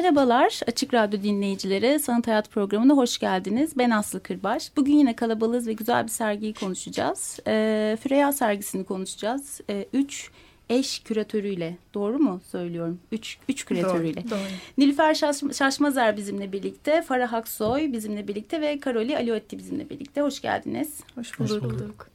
Merhabalar Açık Radyo dinleyicileri. Sanat Hayat programına hoş geldiniz. Ben Aslı Kırbaş. Bugün yine kalabalığız ve güzel bir sergiyi konuşacağız. Ee, Freya sergisini konuşacağız. Ee, üç eş küratörüyle. Doğru mu söylüyorum? Üç, üç küratörüyle. Doğru, doğru. Nilüfer Şaş Şaşmazer bizimle birlikte. Farah Aksoy bizimle birlikte ve Karoli Aliotti bizimle birlikte. Hoş geldiniz. Hoş Hoş bulduk.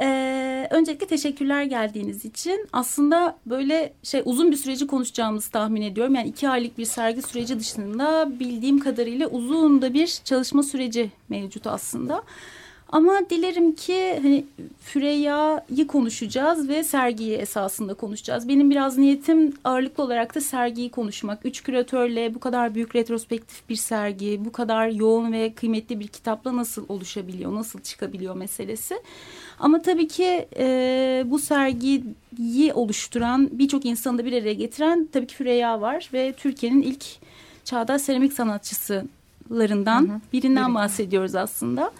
Ee, öncelikle teşekkürler geldiğiniz için. Aslında böyle şey uzun bir süreci konuşacağımızı tahmin ediyorum. Yani iki aylık bir sergi süreci dışında bildiğim kadarıyla uzun da bir çalışma süreci mevcut aslında. Ama dilerim ki hani Füreyya'yı konuşacağız ve sergiyi esasında konuşacağız. Benim biraz niyetim ağırlıklı olarak da sergiyi konuşmak. Üç küratörle bu kadar büyük retrospektif bir sergi, bu kadar yoğun ve kıymetli bir kitapla nasıl oluşabiliyor, nasıl çıkabiliyor meselesi. Ama tabii ki e, bu sergiyi oluşturan birçok insanı da bir araya getiren tabii ki Füreyya var ve Türkiye'nin ilk çağdaş seramik sanatçısılarından Hı hı. birinden Biri. bahsediyoruz aslında.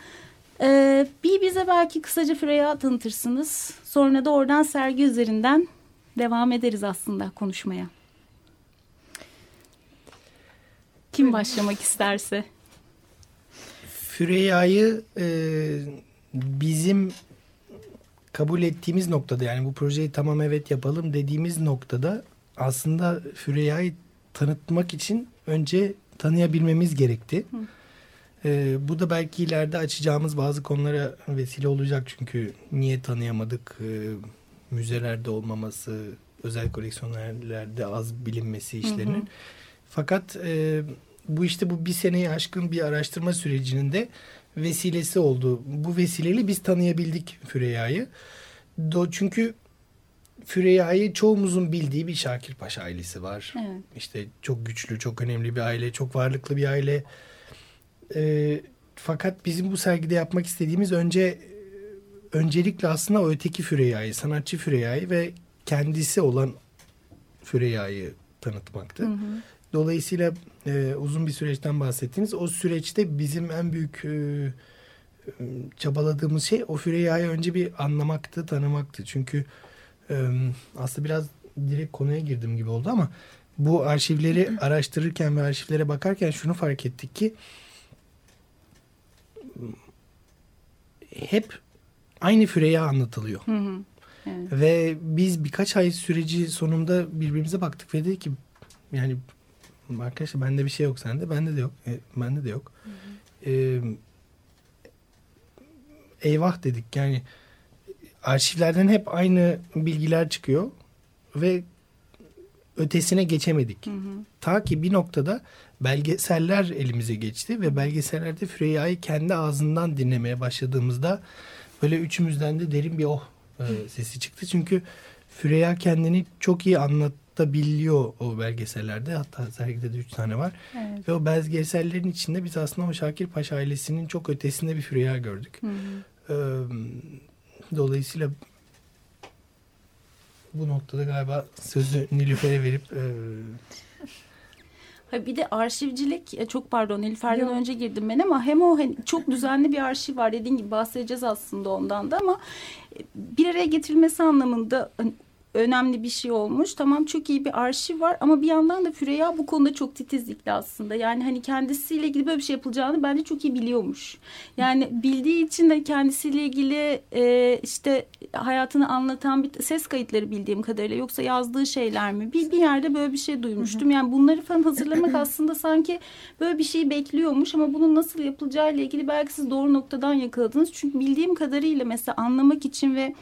Ee, bir bize belki kısaca Freya tanıtırsınız. Sonra da oradan sergi üzerinden devam ederiz aslında konuşmaya. Kim başlamak isterse. Füreyya'yı e, bizim kabul ettiğimiz noktada yani bu projeyi tamam evet yapalım dediğimiz noktada aslında Füreyya'yı tanıtmak için önce tanıyabilmemiz gerekti. Hı. E, bu da belki ileride açacağımız bazı konulara vesile olacak çünkü niye tanıyamadık e, müzelerde olmaması özel koleksiyonerlerde az bilinmesi işlerinin. Hı hı. Fakat e, bu işte bu bir seneyi aşkın bir araştırma sürecinin de vesilesi oldu. Bu vesileyle biz tanıyabildik Füreyya'yı. Do çünkü Füreyya'yı çoğumuzun bildiği bir Şakir Paşa ailesi var. Evet. İşte çok güçlü, çok önemli bir aile, çok varlıklı bir aile. E, fakat bizim bu sergide yapmak istediğimiz önce öncelikle aslında o öteki Füreyya'yı, sanatçı Füreyya'yı ve kendisi olan Füreyya'yı tanıtmaktı. Hı hı. Dolayısıyla e, uzun bir süreçten bahsettiniz. O süreçte bizim en büyük e, e, çabaladığımız şey o Füreyya'yı önce bir anlamaktı, tanımaktı. Çünkü e, aslında biraz direkt konuya girdim gibi oldu ama bu arşivleri araştırırken ve arşivlere bakarken şunu fark ettik ki hep aynı Füreyya anlatılıyor. Hı hı. Evet. Ve biz birkaç ay süreci sonunda birbirimize baktık ve dedik ki yani arkadaşlar bende bir şey yok sende bende de yok e, bende de yok. E, eyvah dedik yani arşivlerden hep aynı bilgiler çıkıyor ve ötesine geçemedik. Hı hı. Ta ki bir noktada belgeseller elimize geçti ve belgesellerde Füreyya'yı kendi ağzından dinlemeye başladığımızda böyle üçümüzden de derin bir oh e, sesi çıktı. Çünkü Füreyya kendini çok iyi anlatabiliyor o belgesellerde. Hatta sergide de üç tane var. Evet. Ve o belgesellerin içinde biz aslında o Şakir Paşa ailesinin çok ötesinde bir Füreyya gördük. Hı hı. E, dolayısıyla bu noktada galiba sözü Nilüfer'e verip e, Ha bir de arşivcilik e, çok pardon Nilüfer'den Yok. önce girdim ben ama hem o hani çok düzenli bir arşiv var dediğin gibi bahsedeceğiz aslında ondan da ama e, bir araya getirilmesi anlamında hani, önemli bir şey olmuş. Tamam çok iyi bir arşiv var ama bir yandan da Füreyya bu konuda çok titizlikli aslında. Yani hani kendisiyle ilgili böyle bir şey yapılacağını bence çok iyi biliyormuş. Yani bildiği için de kendisiyle ilgili e, işte hayatını anlatan bir ses kayıtları bildiğim kadarıyla yoksa yazdığı şeyler mi? Bir, bir yerde böyle bir şey duymuştum. Yani bunları falan hazırlamak aslında sanki böyle bir şeyi bekliyormuş ama bunun nasıl yapılacağı ile ilgili belki siz doğru noktadan yakaladınız. Çünkü bildiğim kadarıyla mesela anlamak için ve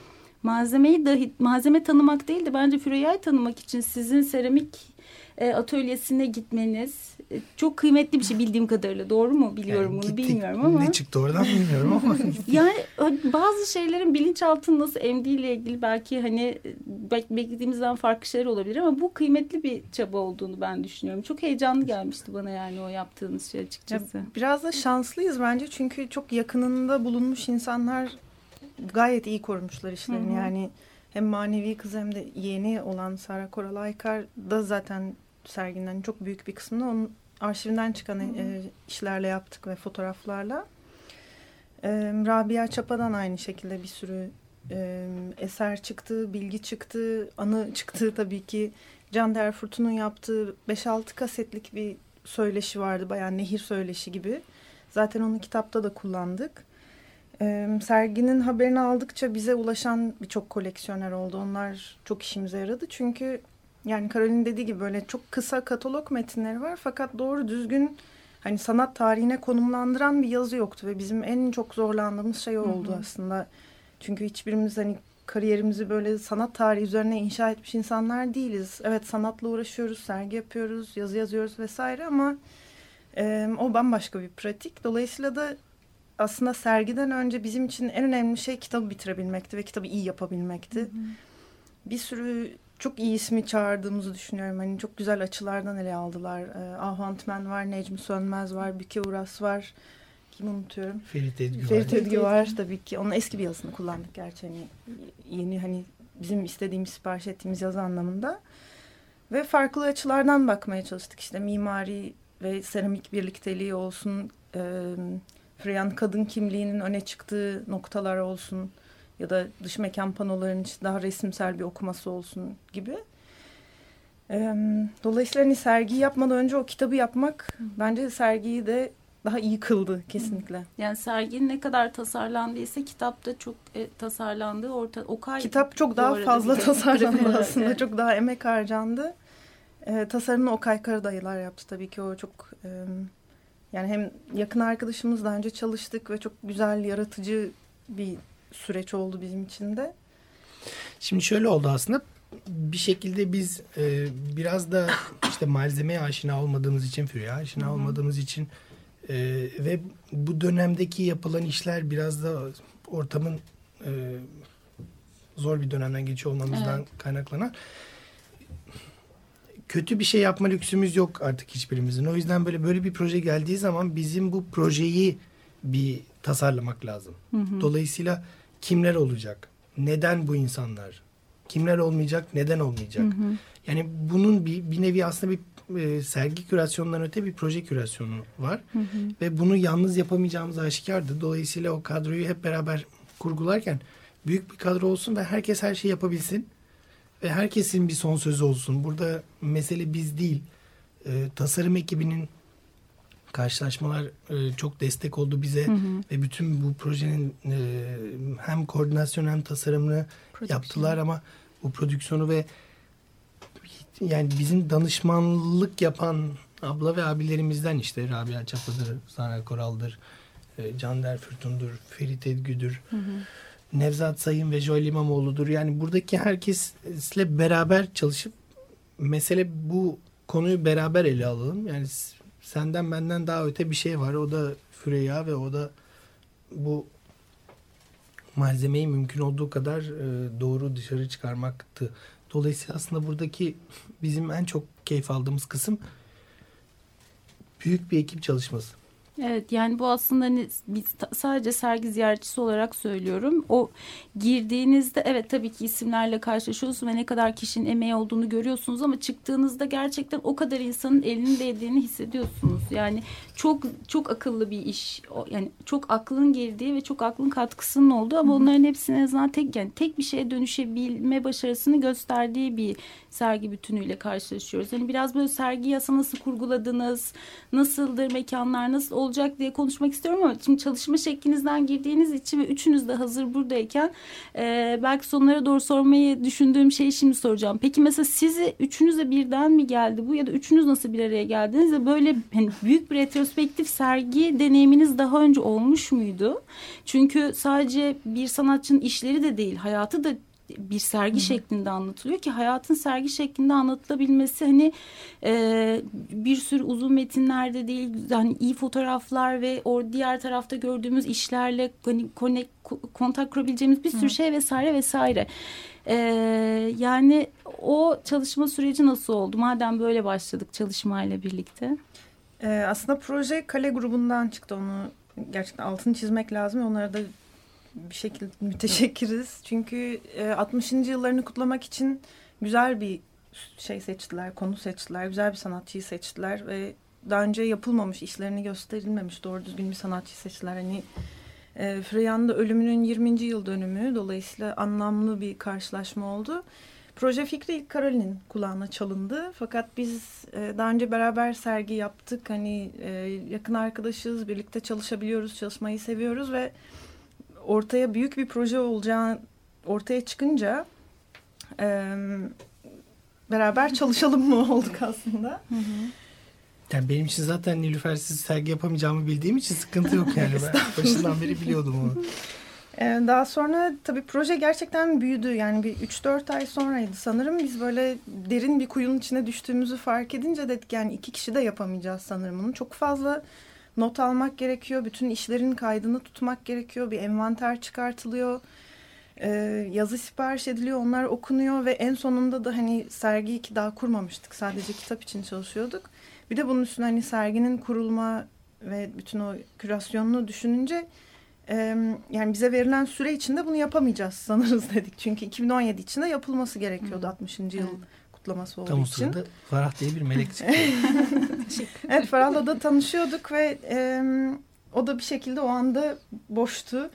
malzemeyi dahi malzeme tanımak değil de bence Füreyya'yı tanımak için sizin seramik e, atölyesine gitmeniz e, çok kıymetli bir şey bildiğim kadarıyla. Doğru mu biliyorum Yani bunu gittik. bilmiyorum ama. Ne çıktı oradan bilmiyorum ama. Yani e, bazı şeylerin bilinçaltı nasıl emdiğiyle ilgili belki hani e, bek- beklediğimizden farklı şeyler olabilir ama bu kıymetli bir çaba olduğunu ben düşünüyorum. Çok heyecanlı gelmişti bana yani o yaptığınız şey Ya, açıkçası. biraz da şanslıyız bence çünkü çok yakınında bulunmuş insanlar gayet iyi korumuşlar işlerini. Hı hı. Yani hem manevi kız hem de yeğeni olan Sara Koral Aykar da zaten serginin çok büyük bir kısmını onun arşivinden çıkan e, işlerle yaptık ve fotoğraflarla. E, Rabia Çapa'dan aynı şekilde bir sürü e, eser çıktı, bilgi çıktı, anı çıktı tabii ki. Can Derfurt'un yaptığı 5-6 kasetlik bir söyleşi vardı. Bayağı nehir söyleşi gibi. Zaten onu kitapta da kullandık. Ee, serginin haberini aldıkça bize ulaşan birçok koleksiyoner oldu. Onlar çok işimize yaradı. Çünkü yani Karolin dediği gibi böyle çok kısa katalog metinleri var. Fakat doğru düzgün hani sanat tarihine konumlandıran bir yazı yoktu. Ve bizim en çok zorlandığımız şey oldu aslında. Çünkü hiçbirimiz hani kariyerimizi böyle sanat tarihi üzerine inşa etmiş insanlar değiliz. Evet sanatla uğraşıyoruz, sergi yapıyoruz, yazı yazıyoruz vesaire ama e, o bambaşka bir pratik. Dolayısıyla da aslında sergiden önce bizim için en önemli şey kitabı bitirebilmekti ve kitabı iyi yapabilmekti. Bir sürü çok iyi ismi çağırdığımızı düşünüyorum. Hani çok güzel açılardan ele aldılar. E, Ahu Antmen var, Necmi Sönmez var, Büke Uras var. Kim unutuyorum? Ferit Edgü Ferit var. Edgü var tabii ki. Onun eski bir yazısını kullandık gerçi. Hani yeni hani bizim istediğimiz sipariş ettiğimiz yazı anlamında. Ve farklı açılardan bakmaya çalıştık. İşte mimari ve seramik birlikteliği olsun. E, Freyan kadın kimliğinin öne çıktığı noktalar olsun. Ya da dış mekan panolarının daha resimsel bir okuması olsun gibi. E, dolayısıyla hani sergiyi yapmadan önce o kitabı yapmak bence sergiyi de daha iyi kıldı kesinlikle. Yani serginin ne kadar tasarlandıysa kitap da çok e, tasarlandığı orta Okay Kitap çok daha fazla tasarlandı aslında. evet. Çok daha emek harcandı. Ee, tasarımını Okay Karadayılar yaptı tabii ki. O çok e, yani hem yakın arkadaşımız daha önce çalıştık ve çok güzel, yaratıcı bir süreç oldu bizim için de. Şimdi şöyle oldu aslında bir şekilde biz e, biraz da işte malzemeye aşina olmadığımız için Füre'ye aşina olmadığımız için e, ve bu dönemdeki yapılan işler biraz da ortamın e, zor bir dönemden geçiyor olmamızdan Evet. kaynaklanan kötü bir şey yapma lüksümüz yok artık hiçbirimizin. O yüzden böyle böyle bir proje geldiği zaman bizim bu projeyi bir tasarlamak lazım. Dolayısıyla kimler olacak? Neden bu insanlar? Kimler olmayacak? Neden olmayacak? Yani bunun bir, bir nevi aslında bir e, sergi kürasyonundan öte bir proje kürasyonu var. Ve bunu yalnız yapamayacağımız aşikardı. Dolayısıyla o kadroyu hep beraber kurgularken büyük bir kadro olsun ve herkes her şeyi yapabilsin. Ve herkesin bir son sözü olsun. Burada mesele biz değil. E, tasarım ekibinin karşılaşmalar e, çok destek oldu bize. Ve bütün bu projenin e, hem koordinasyon hem tasarımını yaptılar ama bu prodüksiyonu ve yani bizim danışmanlık yapan abla ve abilerimizden işte Rabia Çapa'dır, Zara Koral'dır, e, Can Derfürtun'dur, Ferit Edgü'dür, Nevzat Sayın ve Joel İmamoğlu'dur. Yani buradaki herkesle beraber çalışıp mesele bu konuyu beraber ele alalım. Yani senden benden daha öte bir şey var. O da Füreyya ve o da bu malzemeyi mümkün olduğu kadar e, doğru dışarı çıkarmaktı. Dolayısıyla aslında buradaki bizim en çok keyif aldığımız kısım büyük bir ekip çalışması. Evet yani bu aslında hani biz sadece sergi ziyaretçisi olarak söylüyorum. O girdiğinizde evet tabii ki isimlerle karşılaşıyorsunuz ve ne kadar kişinin emeği olduğunu görüyorsunuz ama çıktığınızda gerçekten o kadar insanın elinin değdiğini hissediyorsunuz. Yani çok çok akıllı bir iş. Yani çok aklın girdiği ve çok aklın katkısının olduğu ama onların hepsinin en azından tek yani tek bir şeye dönüşebilme başarısını gösterdiği bir sergi bütünüyle karşılaşıyoruz. Yani biraz böyle sergi yasa nasıl kurguladınız? Nasıldır mekanlar nasıl olacak diye konuşmak istiyorum ama şimdi çalışma şeklinizden girdiğiniz için ve üçünüz de hazır buradayken e, belki sonlara doğru sormayı düşündüğüm şeyi şimdi soracağım. Peki mesela sizi üçünüze birden mi geldi bu ya da üçünüz nasıl bir araya geldiniz ve böyle hani büyük bir retrospektif sergi deneyiminiz daha önce olmuş muydu? Çünkü sadece bir sanatçının işleri de değil hayatı da bir sergi Hı-hı. şeklinde anlatılıyor ki hayatın sergi şeklinde anlatılabilmesi hani e, bir sürü uzun metinlerde değil hani iyi fotoğraflar ve o diğer tarafta gördüğümüz işlerle hani connect, kontak kurabileceğimiz bir sürü Hı-hı. şey vesaire vesaire. E, yani o çalışma süreci nasıl oldu? Madem böyle başladık çalışmayla birlikte. Ee, aslında proje Kale grubundan çıktı onu gerçekten altını çizmek lazım. Onlara da bir şekilde müteşekkiriz. Çünkü e, 60. yıllarını kutlamak için güzel bir şey seçtiler, konu seçtiler, güzel bir sanatçıyı seçtiler ve daha önce yapılmamış, işlerini gösterilmemiş doğru düzgün bir sanatçıyı seçtiler. Hani e, Freya'nın da ölümünün 20. yıl dönümü dolayısıyla anlamlı bir karşılaşma oldu. Proje fikri ilk Karolin'in kulağına çalındı. Fakat biz e, daha önce beraber sergi yaptık. Hani e, yakın arkadaşız, birlikte çalışabiliyoruz, çalışmayı seviyoruz ve ortaya büyük bir proje olacağı ortaya çıkınca e, beraber çalışalım mı olduk aslında. Hı hı. Yani benim için zaten Nilüfer'siz sergi yapamayacağımı bildiğim için sıkıntı yok yani. ben başından beri biliyordum onu. Daha sonra tabii proje gerçekten büyüdü. Yani bir 3-4 ay sonraydı sanırım. Biz böyle derin bir kuyunun içine düştüğümüzü fark edince dedik yani iki kişi de yapamayacağız sanırım bunu. Çok fazla not almak gerekiyor. Bütün işlerin kaydını tutmak gerekiyor. Bir envanter çıkartılıyor. Ee, yazı sipariş ediliyor. Onlar okunuyor ve en sonunda da hani sergiyi ki daha kurmamıştık. Sadece kitap için çalışıyorduk. Bir de bunun üstüne hani serginin kurulma ve bütün o kürasyonunu düşününce yani bize verilen süre içinde bunu yapamayacağız sanırız dedik. Çünkü 2017 içinde yapılması gerekiyordu 60. yıl kutlaması olduğu için. Tam sırada Farah diye bir melek çıktı. evet Farah'la da tanışıyorduk ve e, o da bir şekilde o anda boştu.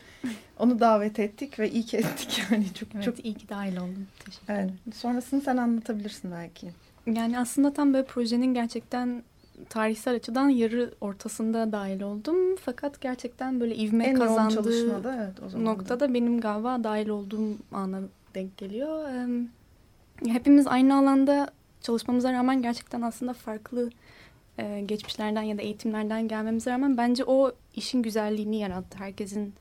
Onu davet ettik ve iyi ki ettik yani çok evet, çok iyi ki dahil oldum. Teşekkür ederim. Evet, sonrasını sen anlatabilirsin belki. Yani aslında tam böyle projenin gerçekten tarihsel açıdan yarı ortasında dahil oldum. Fakat gerçekten böyle ivme en kazandığı evet, o noktada benim galiba dahil olduğum ana denk geliyor. Hepimiz aynı alanda çalışmamıza rağmen gerçekten aslında farklı e, geçmişlerden ya da eğitimlerden gelmemize rağmen bence o işin güzelliğini yarattı. Herkesin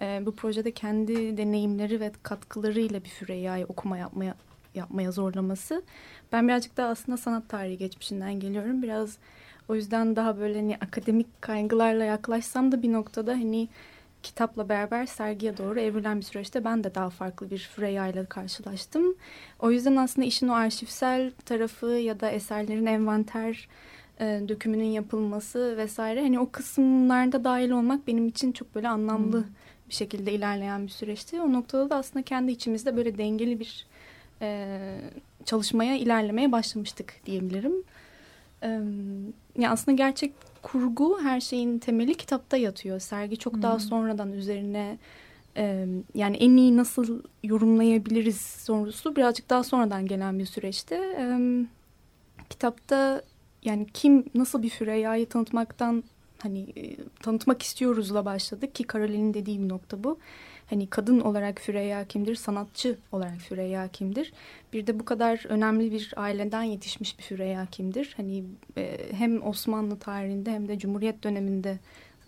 e, bu projede kendi deneyimleri ve katkılarıyla bir Füreyya'yı okuma yapmaya yapmaya zorlaması. Ben birazcık daha aslında sanat tarihi geçmişinden geliyorum. Biraz o yüzden daha böyle hani akademik kaygılarla yaklaşsam da bir noktada hani kitapla beraber sergiye doğru evrilen bir süreçte ben de daha farklı bir Freya ile karşılaştım. O yüzden aslında işin o arşivsel tarafı ya da eserlerin envanter e, dökümünün yapılması vesaire hani o kısımlarda dahil olmak benim için çok böyle anlamlı hmm. bir şekilde ilerleyen bir süreçti. O noktada da aslında kendi içimizde böyle dengeli bir e, çalışmaya ilerlemeye başlamıştık diyebilirim. E, yani aslında gerçek kurgu her şeyin temeli kitapta yatıyor. Sergi çok hmm. daha sonradan üzerine e, yani en iyi nasıl yorumlayabiliriz sorusu birazcık daha sonradan gelen bir süreçte. E, kitapta yani kim nasıl bir Füreyya'yı tanıtmaktan hani e, tanıtmak istiyoruzla başladık ki Karolin'in dediği bir nokta bu hani kadın olarak Füreyya kimdir, sanatçı olarak Füreyya kimdir? Bir de bu kadar önemli bir aileden yetişmiş bir Füreyya kimdir? Hani e, hem Osmanlı tarihinde hem de Cumhuriyet döneminde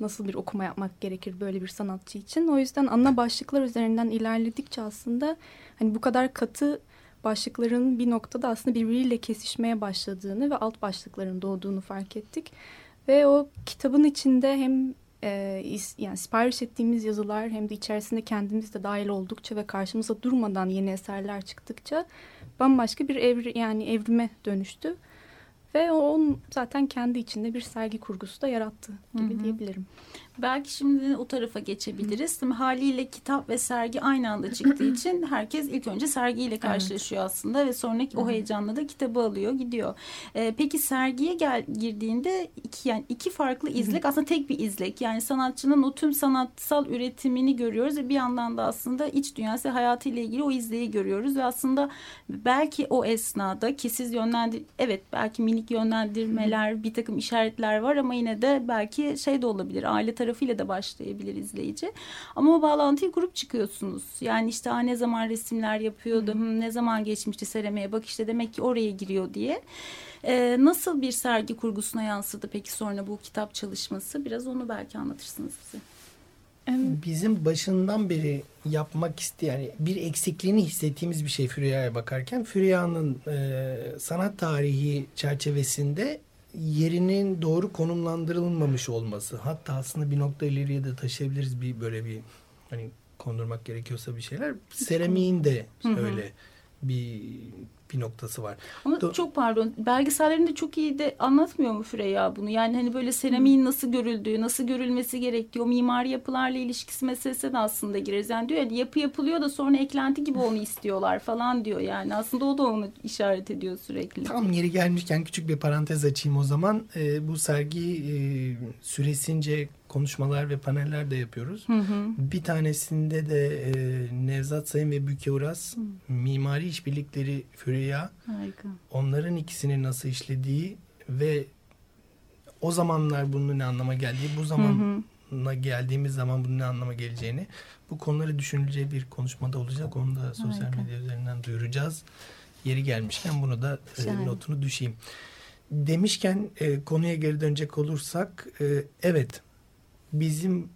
nasıl bir okuma yapmak gerekir böyle bir sanatçı için? O yüzden ana başlıklar üzerinden ilerledikçe aslında hani bu kadar katı başlıkların bir noktada aslında birbiriyle kesişmeye başladığını ve alt başlıkların doğduğunu fark ettik. Ve o kitabın içinde hem e, yani sipariş ettiğimiz yazılar hem de içerisinde kendimiz de dahil oldukça ve karşımıza durmadan yeni eserler çıktıkça bambaşka bir evri yani evrime dönüştü. Ve o zaten kendi içinde bir sergi kurgusu da yarattı gibi Hı -hı. diyebilirim. Belki şimdi o tarafa geçebiliriz. Hı. Haliyle kitap ve sergi aynı anda çıktığı için herkes ilk önce sergiyle karşılaşıyor evet. aslında ve sonraki Hı. o heyecanla da kitabı alıyor gidiyor. Ee, peki sergiye gel girdiğinde iki yani iki farklı izlek Hı. aslında tek bir izlek. Yani sanatçının o tüm sanatsal üretimini görüyoruz ve bir yandan da aslında iç dünyası hayatıyla ilgili o izleyi görüyoruz ve aslında belki o esnada ki siz yönlendir evet belki minik yönlendirmeler bir takım işaretler var ama yine de belki şey de olabilir aile tarafıyla da başlayabilir izleyici. Ama o bağlantıyı kurup çıkıyorsunuz. Yani işte ha, ne zaman resimler yapıyordu, hmm. ne zaman geçmişti seramiğe bak işte demek ki oraya giriyor diye. Ee, nasıl bir sergi kurgusuna yansıdı peki sonra bu kitap çalışması? Biraz onu belki anlatırsınız bize. Bizim başından beri yapmak isteyen, yani bir eksikliğini hissettiğimiz bir şey Fürya'ya bakarken Fürya'nın e, sanat tarihi çerçevesinde yerinin doğru konumlandırılmamış olması. Hatta aslında bir nokta ileriye de taşıyabiliriz bir böyle bir hani kondurmak gerekiyorsa bir şeyler. Seramiğin de öyle bir bir noktası var. Ama Do çok pardon belgesellerinde çok iyi de anlatmıyor mu Freya bunu? Yani hani böyle seramiğin nasıl görüldüğü, nasıl görülmesi gerektiği, o mimari yapılarla ilişkisi meselesine de aslında gireriz. Yani diyor yani yapı yapılıyor da sonra eklenti gibi onu istiyorlar falan diyor. Yani aslında o da onu işaret ediyor sürekli. Tam yeri gelmişken küçük bir parantez açayım o zaman. Ee, bu sergi e, süresince konuşmalar ve paneller de yapıyoruz. Hı hı. Bir tanesinde de e, Nevzat Sayın ve Büke Uras hı. mimari işbirlikleri Füreya. Harika. Onların ikisini nasıl işlediği ve o zamanlar bunun ne anlama geldiği, bu hı. geldiğimiz zaman bunun ne anlama geleceğini bu konuları düşünüleceği bir konuşmada olacak. Onu da sosyal Harika. medya üzerinden duyuracağız. Yeri gelmişken bunu da e, notunu düşeyim. Demişken e, konuya geri dönecek olursak e, evet bizim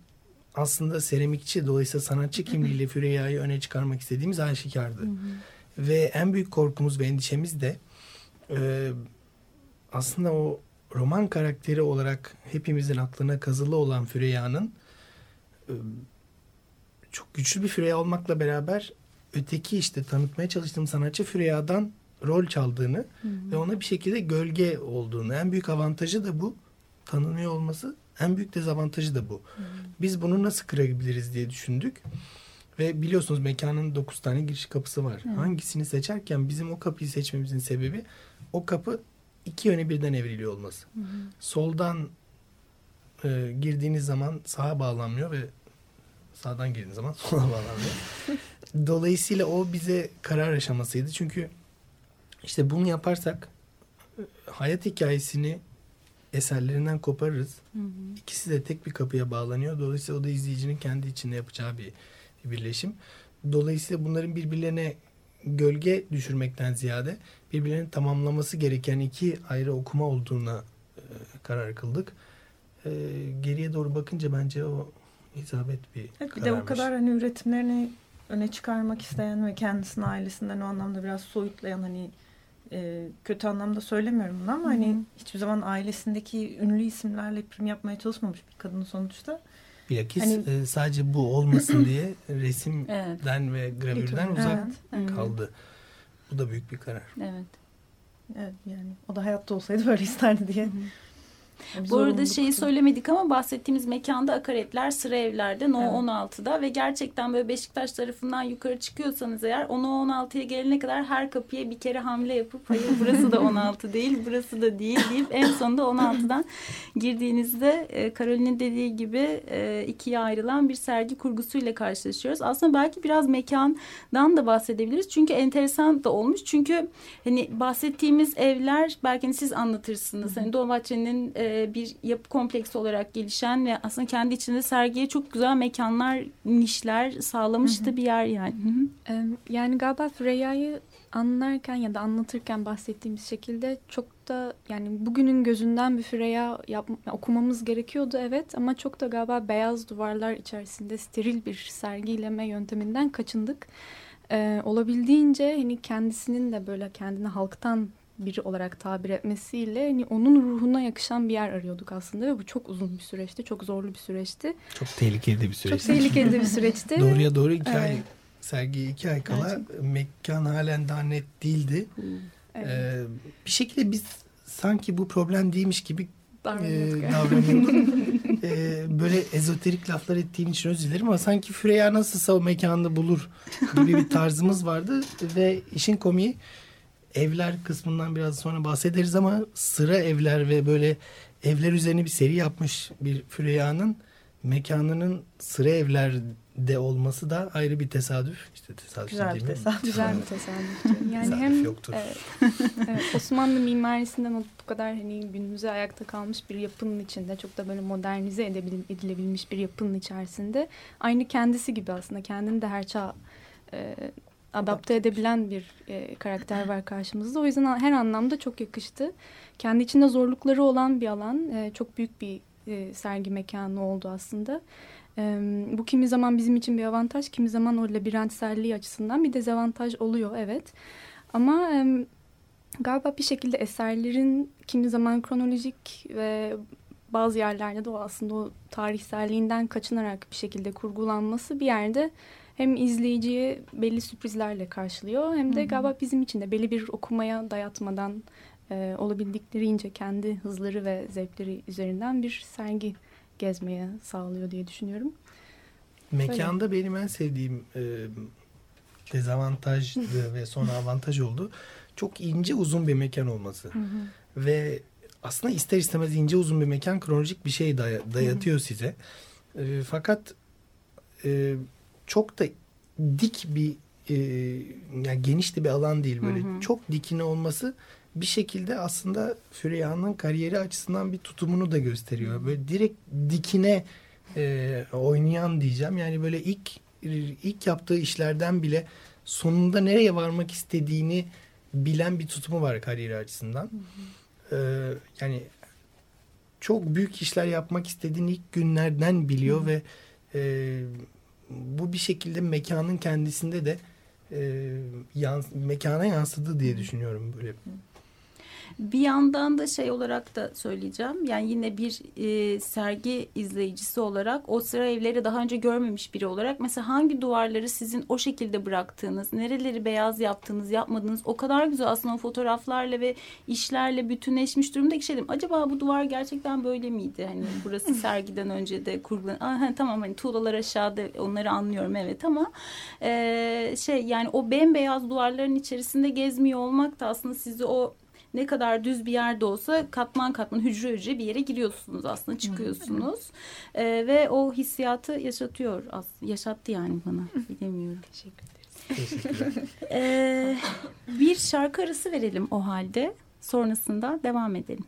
aslında seramikçi dolayısıyla sanatçı kimliğiyle Füreyya'yı öne çıkarmak istediğimiz aşikardı. Hı hı. Ve en büyük korkumuz ve endişemiz de e, aslında o roman karakteri olarak hepimizin aklına kazılı olan Füreyya'nın e, çok güçlü bir Füreyya olmakla beraber öteki işte tanıtmaya çalıştığım sanatçı Füreyya'dan rol çaldığını hı hı. ve ona bir şekilde gölge olduğunu. En büyük avantajı da bu. Tanınıyor olması en büyük dezavantajı da bu. Hmm. Biz bunu nasıl kırabiliriz diye düşündük. Ve biliyorsunuz mekanın dokuz tane giriş kapısı var. Hmm. Hangisini seçerken bizim o kapıyı seçmemizin sebebi o kapı iki yöne birden evriliyor olması. Hmm. Soldan e, girdiğiniz zaman sağa bağlanmıyor ve sağdan girdiğiniz zaman sola bağlanıyor. Dolayısıyla o bize karar aşamasıydı. Çünkü işte bunu yaparsak e, hayat hikayesini eserlerinden koparırız. Hı hı. İkisi de tek bir kapıya bağlanıyor. Dolayısıyla o da izleyicinin kendi içinde yapacağı bir, bir birleşim. Dolayısıyla bunların birbirlerine gölge düşürmekten ziyade birbirlerini tamamlaması gereken iki ayrı okuma olduğuna e, karar kıldık. E, geriye doğru bakınca bence o isabet bir evet, Bir de o kadar hani üretimlerini öne çıkarmak isteyen ve kendisini ailesinden o anlamda biraz soyutlayan hani e, kötü anlamda söylemiyorum bunu ama Hı-hı. hani hiçbir zaman ailesindeki ünlü isimlerle prim yapmaya çalışmamış bir kadın sonuçta. Bilakis hani, e, sadece bu olmasın diye resimden evet. ve gravürden uzak evet. kaldı. Bu da büyük bir karar. Evet. Evet yani o da hayatta olsaydı böyle isterdi diye. Hı-hı. Bu arada şeyi söylemedik ama bahsettiğimiz mekanda akaretler sıra evlerde No evet. 16'da ve gerçekten böyle Beşiktaş tarafından yukarı çıkıyorsanız eğer o No 16'ya gelene kadar her kapıya bir kere hamle yapıp hayır burası da 16 değil burası da değil deyip en sonunda 16'dan girdiğinizde e, Karolin'in dediği gibi e, ikiye ayrılan bir sergi kurgusuyla karşılaşıyoruz. Aslında belki biraz mekandan da bahsedebiliriz. Çünkü enteresan da olmuş. Çünkü hani bahsettiğimiz evler belki hani siz anlatırsınız. Hani Dolmabahçe'nin e, e, bir yapı kompleksi olarak gelişen ve aslında kendi içinde sergiye çok güzel mekanlar, nişler sağlamış da bir yer yani. Hı hı. Yani galiba Freyya'yı anlarken ya da anlatırken bahsettiğimiz şekilde çok da yani bugünün gözünden bir Freya yap, okumamız gerekiyordu evet ama çok da galiba beyaz duvarlar içerisinde steril bir sergileme yönteminden kaçındık. Ee, olabildiğince hani kendisinin de böyle kendini halktan biri olarak tabir etmesiyle hani onun ruhuna yakışan bir yer arıyorduk aslında ve bu çok uzun bir süreçti. Çok zorlu bir süreçti. Çok tehlikeli bir süreçti. Çok tehlikeli bir süreçti. Doğruya doğru iki evet. ay sergi iki ay kala Gerçekten. mekan halen daha net değildi. Evet. Ee, bir şekilde biz sanki bu problem değilmiş gibi e, davranıyorduk. e, böyle ezoterik laflar ettiğim için özür dilerim ama sanki Freya nasılsa o mekanı bulur gibi bir tarzımız vardı ve işin komiği evler kısmından biraz sonra bahsederiz ama sıra evler ve böyle evler üzerine bir seri yapmış bir Füreyya'nın mekanının sıra evlerde olması da ayrı bir tesadüf. İşte tesadüf Güzel bir tesadüf. Güzel bir tesadüf. Yani tesadüf hem yoktur. Evet, evet, Osmanlı mimarisinden bu kadar hani günümüze ayakta kalmış bir yapının içinde çok da böyle modernize edilebilmiş bir yapının içerisinde aynı kendisi gibi aslında kendini de her çağ e, adapte edebilen bir e, karakter var karşımızda. O yüzden her anlamda çok yakıştı. Kendi içinde zorlukları olan bir alan. E, çok büyük bir e, sergi mekanı oldu aslında. E, bu kimi zaman bizim için bir avantaj, kimi zaman o labirentselliği açısından bir dezavantaj oluyor evet. Ama e, galiba bir şekilde eserlerin kimi zaman kronolojik ve bazı yerlerde de o aslında o tarihselliğinden kaçınarak bir şekilde kurgulanması bir yerde hem izleyiciyi belli sürprizlerle karşılıyor hem de galiba bizim için de belli bir okumaya dayatmadan e, olabildiklerince kendi hızları ve zevkleri üzerinden bir sergi gezmeye sağlıyor diye düşünüyorum. Mekanda Öyle. benim en sevdiğim e, dezavantajdı ve sonra avantaj oldu. Çok ince uzun bir mekan olması. Ve aslında ister istemez ince uzun bir mekan kronolojik bir şey day dayatıyor size. E, fakat e, çok da dik bir e, yani geniş de bir alan değil böyle. Hı hı. Çok dikine olması bir şekilde aslında Füreya'nın kariyeri açısından bir tutumunu da gösteriyor. Böyle direkt dikine e, oynayan diyeceğim. Yani böyle ilk ilk yaptığı işlerden bile sonunda nereye varmak istediğini bilen bir tutumu var kariyeri açısından. Hı hı. Ee, yani çok büyük işler yapmak istediğini ilk günlerden biliyor hı hı. ve e, bu bir şekilde mekanın kendisinde de e, yans mekana yansıdı diye düşünüyorum böyle. Bir yandan da şey olarak da söyleyeceğim. Yani yine bir e, sergi izleyicisi olarak o sıra evleri daha önce görmemiş biri olarak mesela hangi duvarları sizin o şekilde bıraktığınız, nereleri beyaz yaptığınız, yapmadığınız o kadar güzel aslında o fotoğraflarla ve işlerle bütünleşmiş durumda ki şey dedim. Acaba bu duvar gerçekten böyle miydi? Hani burası sergiden önce de kurgulan. Aa, tamam hani tuğlalar aşağıda onları anlıyorum evet ama e, şey yani o bembeyaz duvarların içerisinde gezmiyor olmak da aslında sizi o ne kadar düz bir yerde olsa katman katman hücre hücre bir yere giriyorsunuz aslında çıkıyorsunuz. Ee, ve o hissiyatı yaşatıyor aslında yaşattı yani bana bilemiyorum. Teşekkür ederiz. Teşekkürler. ee, bir şarkı arası verelim o halde sonrasında devam edelim.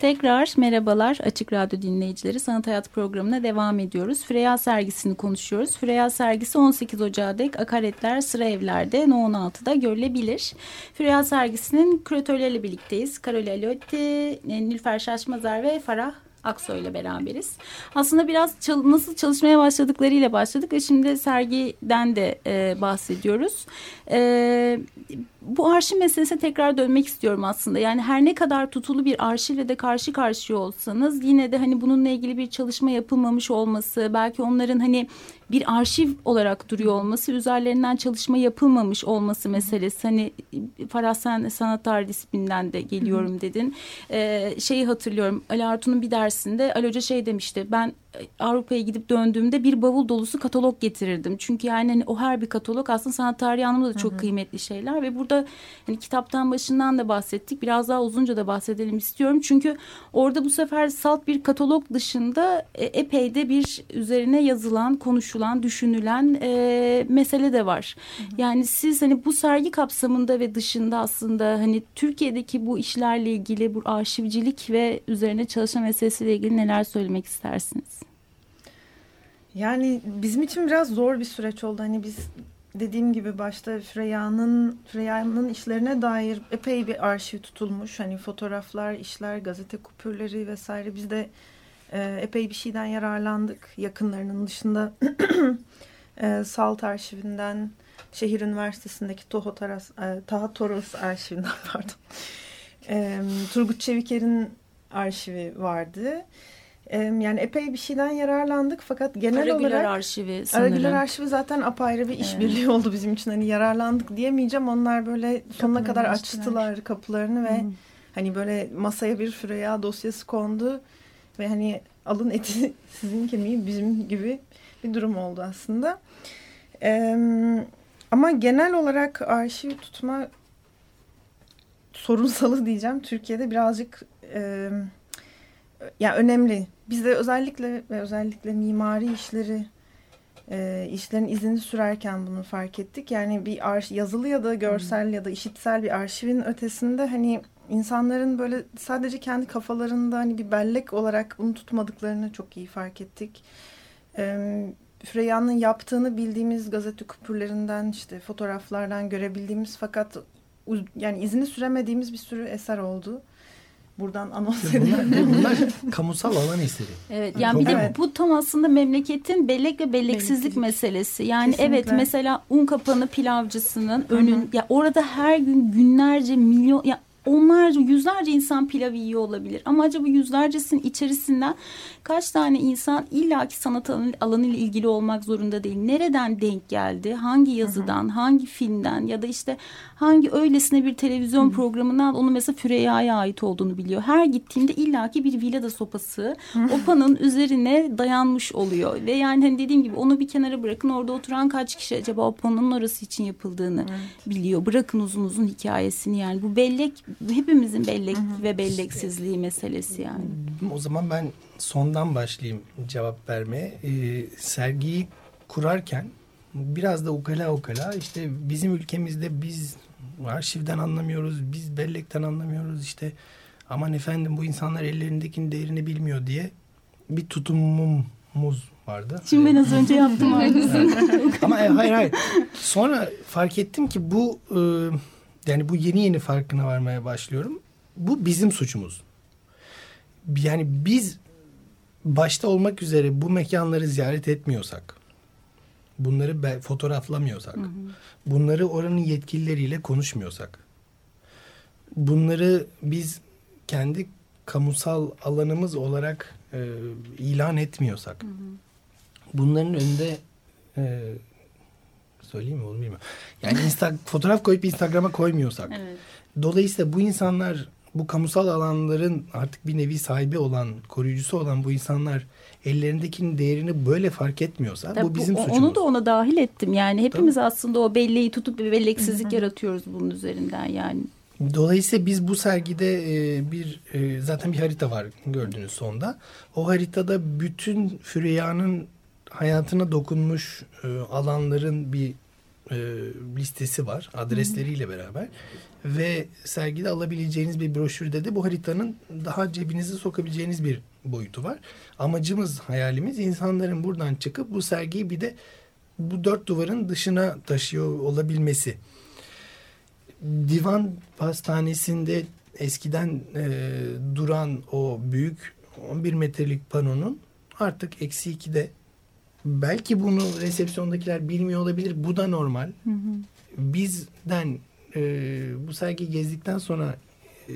Tekrar merhabalar Açık Radyo dinleyicileri. Sanat Hayat programına devam ediyoruz. Freya sergisini konuşuyoruz. Freya sergisi 18 Ocağı dek akaretler sıra evlerde No 16'da görülebilir. Freya sergisinin küratörleriyle birlikteyiz. Karoli Alotti, Nilfer Şaşmazer ve Farah Aksoy ile beraberiz. Aslında biraz çal nasıl çalışmaya başladıklarıyla başladık ve şimdi sergiden de e, bahsediyoruz. E, bu arşiv meselesine tekrar dönmek istiyorum aslında. Yani her ne kadar tutulu bir arşivle de karşı karşıya olsanız yine de hani bununla ilgili bir çalışma yapılmamış olması, belki onların hani bir arşiv olarak duruyor olması, üzerlerinden çalışma yapılmamış olması meselesi. Hani Farah sen sanat tarihi disiplinden de geliyorum dedin. Ee, şeyi hatırlıyorum Ali Artun'un bir dersinde Ali Hoca şey demişti. Ben Avrupa'ya gidip döndüğümde bir bavul dolusu katalog getirirdim. Çünkü yani hani o her bir katalog aslında sanat tarihi anlamında da çok hı hı. kıymetli şeyler ve burada hani kitaptan başından da bahsettik. Biraz daha uzunca da bahsedelim istiyorum. Çünkü orada bu sefer salt bir katalog dışında e, epey de bir üzerine yazılan, konuşulan, düşünülen e, mesele de var. Hı hı. Yani siz hani bu sergi kapsamında ve dışında aslında hani Türkiye'deki bu işlerle ilgili bu arşivcilik ve üzerine çalışma meselesiyle ilgili neler söylemek istersiniz? Yani bizim için biraz zor bir süreç oldu. Hani biz dediğim gibi başta Freya'nın Freya'nın işlerine dair epey bir arşiv tutulmuş. Hani fotoğraflar, işler, gazete kupürleri vesaire. Biz de e, epey bir şeyden yararlandık. Yakınlarının dışında e, Salt arşivinden, Şehir Üniversitesi'ndeki Toho Taras, e, Taha Toros arşivinden pardon. E, Turgut Çeviker'in arşivi vardı. Yani epey bir şeyden yararlandık fakat genel Aragüler olarak arşivi sanırım. Aragüler arşivi zaten apayrı bir işbirliği evet. oldu bizim için. Hani yararlandık diyemeyeceğim. Onlar böyle sonuna kadar açtılar kapılarını ve hmm. hani böyle masaya bir Freya dosyası kondu ve hani alın eti sizin kemiği bizim gibi bir durum oldu aslında. Ee, ama genel olarak arşiv tutma sorunsalı diyeceğim. Türkiye'de birazcık e, yani önemli. Bizde özellikle ve özellikle mimari işleri e, işlerin izini sürerken bunu fark ettik. Yani bir arş yazılı ya da görsel ya da işitsel bir arşivin ötesinde hani insanların böyle sadece kendi kafalarında hani bir bellek olarak bunu tutmadıklarını çok iyi fark ettik. E, Freyan'ın yaptığını bildiğimiz gazete kupürlerinden işte fotoğraflardan görebildiğimiz fakat yani izini süremediğimiz bir sürü eser oldu buradan anons ediyorum. Bunlar, bunlar kamusal alan eseri. Evet yani bir de evet. bu tam aslında memleketin bellek ve belleksizlik meselesi. Yani Kesinlikle. evet mesela un kapanı pilavcısının önün Hı -hı. ya orada her gün günlerce milyon ya onlarca yüzlerce insan pilav yiyor olabilir. Ama acaba yüzlercesinin içerisinden kaç tane insan illaki sanat alanı ile ilgili olmak zorunda değil. Nereden denk geldi? Hangi yazıdan, hı hı. hangi filmden ya da işte hangi öylesine bir televizyon hı. programından onu mesela Füreyya'ya ait olduğunu biliyor. Her gittiğimde illaki bir vilada sopası hı. opanın üzerine dayanmış oluyor. Ve yani hani dediğim gibi onu bir kenara bırakın orada oturan kaç kişi acaba opanın orası için yapıldığını evet. biliyor. Bırakın uzun uzun hikayesini yani bu bellek hepimizin bellek hı hı. ve belleksizliği meselesi yani. O zaman ben sondan başlayayım cevap vermeye. Ee, sergiyi kurarken biraz da ukala ukala işte bizim ülkemizde biz arşivden anlamıyoruz, biz bellekten anlamıyoruz işte aman efendim bu insanlar ellerindekinin değerini bilmiyor diye bir tutumumuz vardı. Şimdi ben az önce yaptım Ama e, hayır hayır. Sonra fark ettim ki bu e, yani bu yeni yeni farkına varmaya başlıyorum. Bu bizim suçumuz. Yani biz başta olmak üzere bu mekanları ziyaret etmiyorsak, bunları fotoğraflamıyorsak, hı hı. bunları oranın yetkilileriyle konuşmuyorsak, bunları biz kendi kamusal alanımız olarak e, ilan etmiyorsak, hı hı. bunların önünde e, söyleyeyim mi onu bilmiyorum. Yani insta fotoğraf koyup Instagram'a koymuyorsak. Evet. Dolayısıyla bu insanlar bu kamusal alanların artık bir nevi sahibi olan, koruyucusu olan bu insanlar ellerindekinin değerini böyle fark etmiyorsa Tabii bu bizim bu, suçumuz. Onu da ona dahil ettim. Yani hepimiz Tabii. aslında o belleği tutup bir belleksizlik yaratıyoruz bunun üzerinden yani. Dolayısıyla biz bu sergide e, bir e, zaten bir harita var gördüğünüz sonda. O haritada bütün Füreyya'nın hayatına dokunmuş e, alanların bir e, listesi var adresleriyle beraber ve sergide alabileceğiniz bir broşürde de bu haritanın daha cebinize sokabileceğiniz bir boyutu var. Amacımız, hayalimiz insanların buradan çıkıp bu sergiyi bir de bu dört duvarın dışına taşıyor olabilmesi. Divan pastanesinde eskiden e, duran o büyük 11 metrelik panonun artık eksi 2'de belki bunu resepsiyondakiler bilmiyor olabilir. Bu da normal. Hı hı. Bizden e, bu sergi gezdikten sonra e,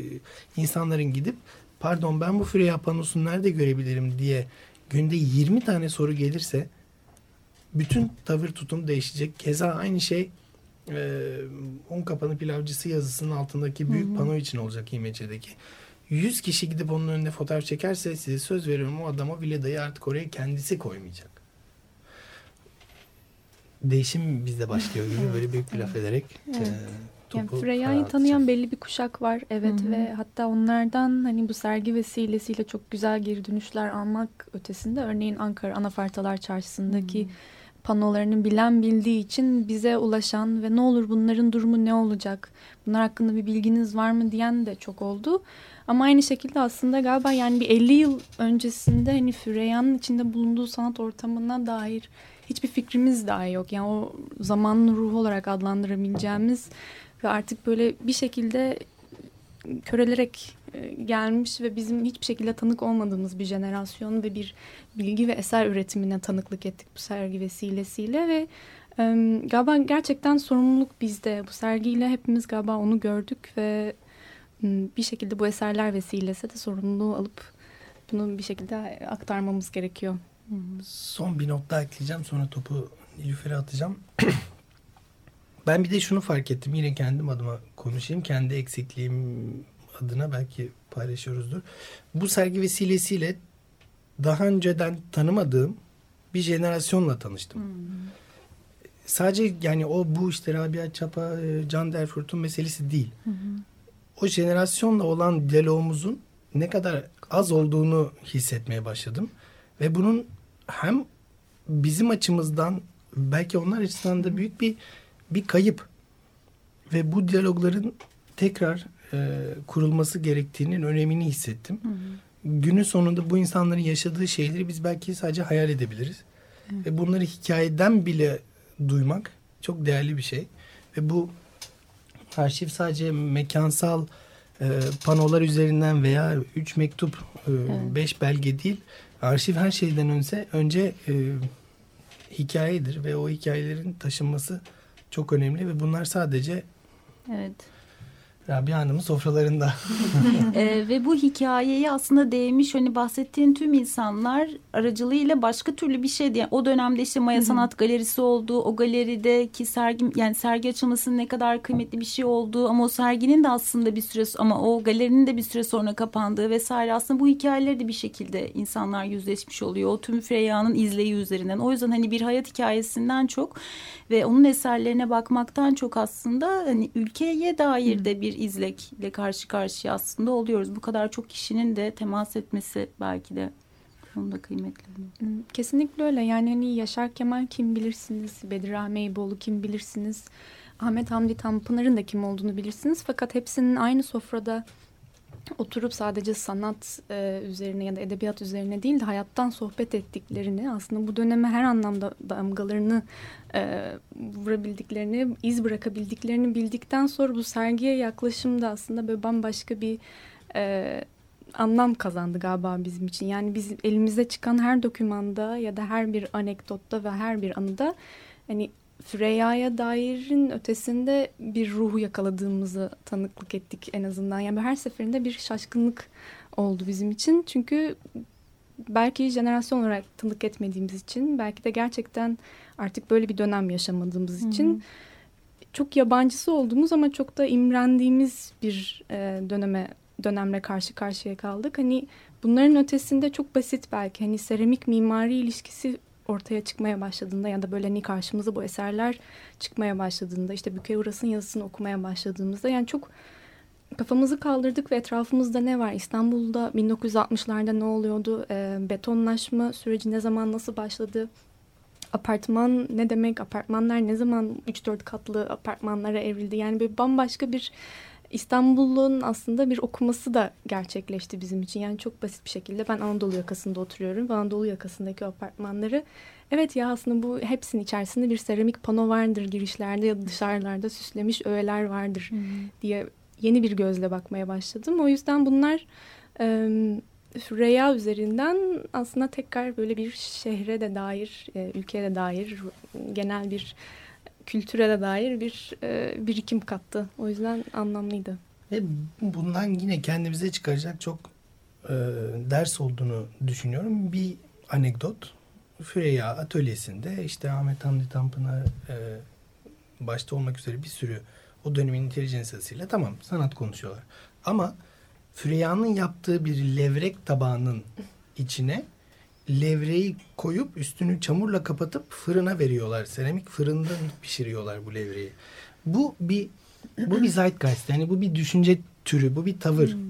insanların gidip pardon ben bu Freya panosunu nerede görebilirim diye günde 20 tane soru gelirse bütün tavır tutum değişecek. Keza aynı şey e, un kapanı pilavcısı yazısının altındaki büyük Hı-hı. pano için olacak İMC'deki. 100 kişi gidip onun önünde fotoğraf çekerse size söz veriyorum o adam o Vileda'yı artık oraya kendisi koymayacak. Değişim bizde başlıyor gibi böyle büyük bir laf ederek evet. e, yani Freya'yı tanıyan belli bir kuşak var evet Hı-hı. ve hatta onlardan hani bu sergi vesilesiyle çok güzel geri dönüşler almak ötesinde örneğin Ankara Anafartalar Çarşısı'ndaki Hı-hı. panolarını bilen bildiği için bize ulaşan ve ne olur bunların durumu ne olacak bunlar hakkında bir bilginiz var mı diyen de çok oldu. Ama aynı şekilde aslında galiba yani bir 50 yıl öncesinde hani Füreyya'nın içinde bulunduğu sanat ortamına dair hiçbir fikrimiz dahi yok. Yani o zamanın ruhu olarak adlandırabileceğimiz ve artık böyle bir şekilde körelerek e, gelmiş ve bizim hiçbir şekilde tanık olmadığımız bir jenerasyon ve bir bilgi ve eser üretimine tanıklık ettik bu sergi vesilesiyle ve e, galiba gerçekten sorumluluk bizde. Bu sergiyle hepimiz galiba onu gördük ve bir şekilde bu eserler vesilesi de sorumluluğu alıp bunu bir şekilde aktarmamız gerekiyor. Son bir daha ekleyeceğim sonra topu Nilüfer'e atacağım. Ben bir de şunu fark ettim. Yine kendim adıma konuşayım. Kendi eksikliğim adına belki paylaşıyoruzdur. Bu sergi vesilesiyle daha önceden tanımadığım bir jenerasyonla tanıştım. Hmm. Sadece yani o bu işte Rabia Çapa, e, Can Derfurt'un meselesi değil. Hmm. O jenerasyonla olan diyalogumuzun ne kadar az olduğunu hissetmeye başladım. Ve bunun hem bizim açımızdan belki onlar açısından da büyük bir bir kayıp ve bu diyalogların tekrar e, kurulması gerektiğinin önemini hissettim. Hı hı. Günün sonunda bu insanların yaşadığı şeyleri biz belki sadece hayal edebiliriz. Hı. Ve bunları hikayeden bile duymak çok değerli bir şey. Ve bu arşiv sadece mekansal e, panolar üzerinden veya üç mektup, e, evet. beş belge değil. Arşiv her şeyden önce önce e, hikayedir ve o hikayelerin taşınması çok önemli ve bunlar sadece evet. Rabia Hanım'ın sofralarında. e, ve bu hikayeyi aslında değmiş hani bahsettiğin tüm insanlar aracılığıyla başka türlü bir şeydi. Yani o dönemde işte Maya Sanat Galerisi olduğu, o galerideki sergi yani sergi açılmasının ne kadar kıymetli bir şey olduğu ama o serginin de aslında bir süre ama o galerinin de bir süre sonra kapandığı vesaire aslında bu hikayeleri de bir şekilde insanlar yüzleşmiş oluyor. O tüm Freyya'nın izleyi üzerinden. O yüzden hani bir hayat hikayesinden çok ve onun eserlerine bakmaktan çok aslında hani ülkeye dair de bir izlekle karşı karşıya aslında oluyoruz. Bu kadar çok kişinin de temas etmesi belki de onun da kıymetli. Hmm, kesinlikle öyle. Yani hani Yaşar Kemal kim bilirsiniz, Bedirahme Eyüboğlu kim bilirsiniz, Ahmet Hamdi Tanpınar'ın da kim olduğunu bilirsiniz. Fakat hepsinin aynı sofrada oturup sadece sanat e, üzerine ya da edebiyat üzerine değil de hayattan sohbet ettiklerini aslında bu döneme her anlamda damgalarını e, vurabildiklerini, iz bırakabildiklerini bildikten sonra bu sergiye yaklaşımda aslında böyle bambaşka bir e, anlam kazandı galiba bizim için. Yani biz elimize çıkan her dokümanda ya da her bir anekdotta ve her bir anıda hani Freyya'ya dairin ötesinde bir ruhu yakaladığımızı tanıklık ettik en azından. Yani her seferinde bir şaşkınlık oldu bizim için. Çünkü belki jenerasyon olarak tanık etmediğimiz için, belki de gerçekten artık böyle bir dönem yaşamadığımız için... Hı hı çok yabancısı olduğumuz ama çok da imrendiğimiz bir e, döneme dönemle karşı karşıya kaldık. Hani bunların ötesinde çok basit belki hani seramik mimari ilişkisi ortaya çıkmaya başladığında ya da böyle hani karşımıza bu eserler çıkmaya başladığında işte Bükey Uras'ın yazısını okumaya başladığımızda yani çok kafamızı kaldırdık ve etrafımızda ne var? İstanbul'da 1960'larda ne oluyordu? E, betonlaşma süreci ne zaman nasıl başladı? apartman ne demek, apartmanlar ne zaman 3-4 katlı apartmanlara evrildi. Yani böyle bambaşka bir İstanbul'un aslında bir okuması da gerçekleşti bizim için. Yani çok basit bir şekilde ben Anadolu yakasında oturuyorum. Anadolu yakasındaki apartmanları evet ya aslında bu hepsinin içerisinde bir seramik pano vardır girişlerde ya da dışarılarda süslemiş öğeler vardır hmm. diye yeni bir gözle bakmaya başladım. O yüzden bunlar e, Reya üzerinden aslında tekrar böyle bir şehre de dair, e, ülkeye de dair genel bir kültüre de dair bir e, birikim kattı. O yüzden anlamlıydı. Ve bundan yine kendimize çıkaracak çok e, ders olduğunu düşünüyorum. Bir anekdot. Freya atölyesinde işte Ahmet Hamdi Tanpınar e, başta olmak üzere bir sürü o dönemin intelijansiyasıyla tamam sanat konuşuyorlar. Ama Freya'nın yaptığı bir levrek tabağının içine levreyi koyup üstünü çamurla kapatıp fırına veriyorlar. Seramik fırında pişiriyorlar bu levreyi. Bu bir bu bir zeitgeist yani bu bir düşünce türü, bu bir tavır. Hmm.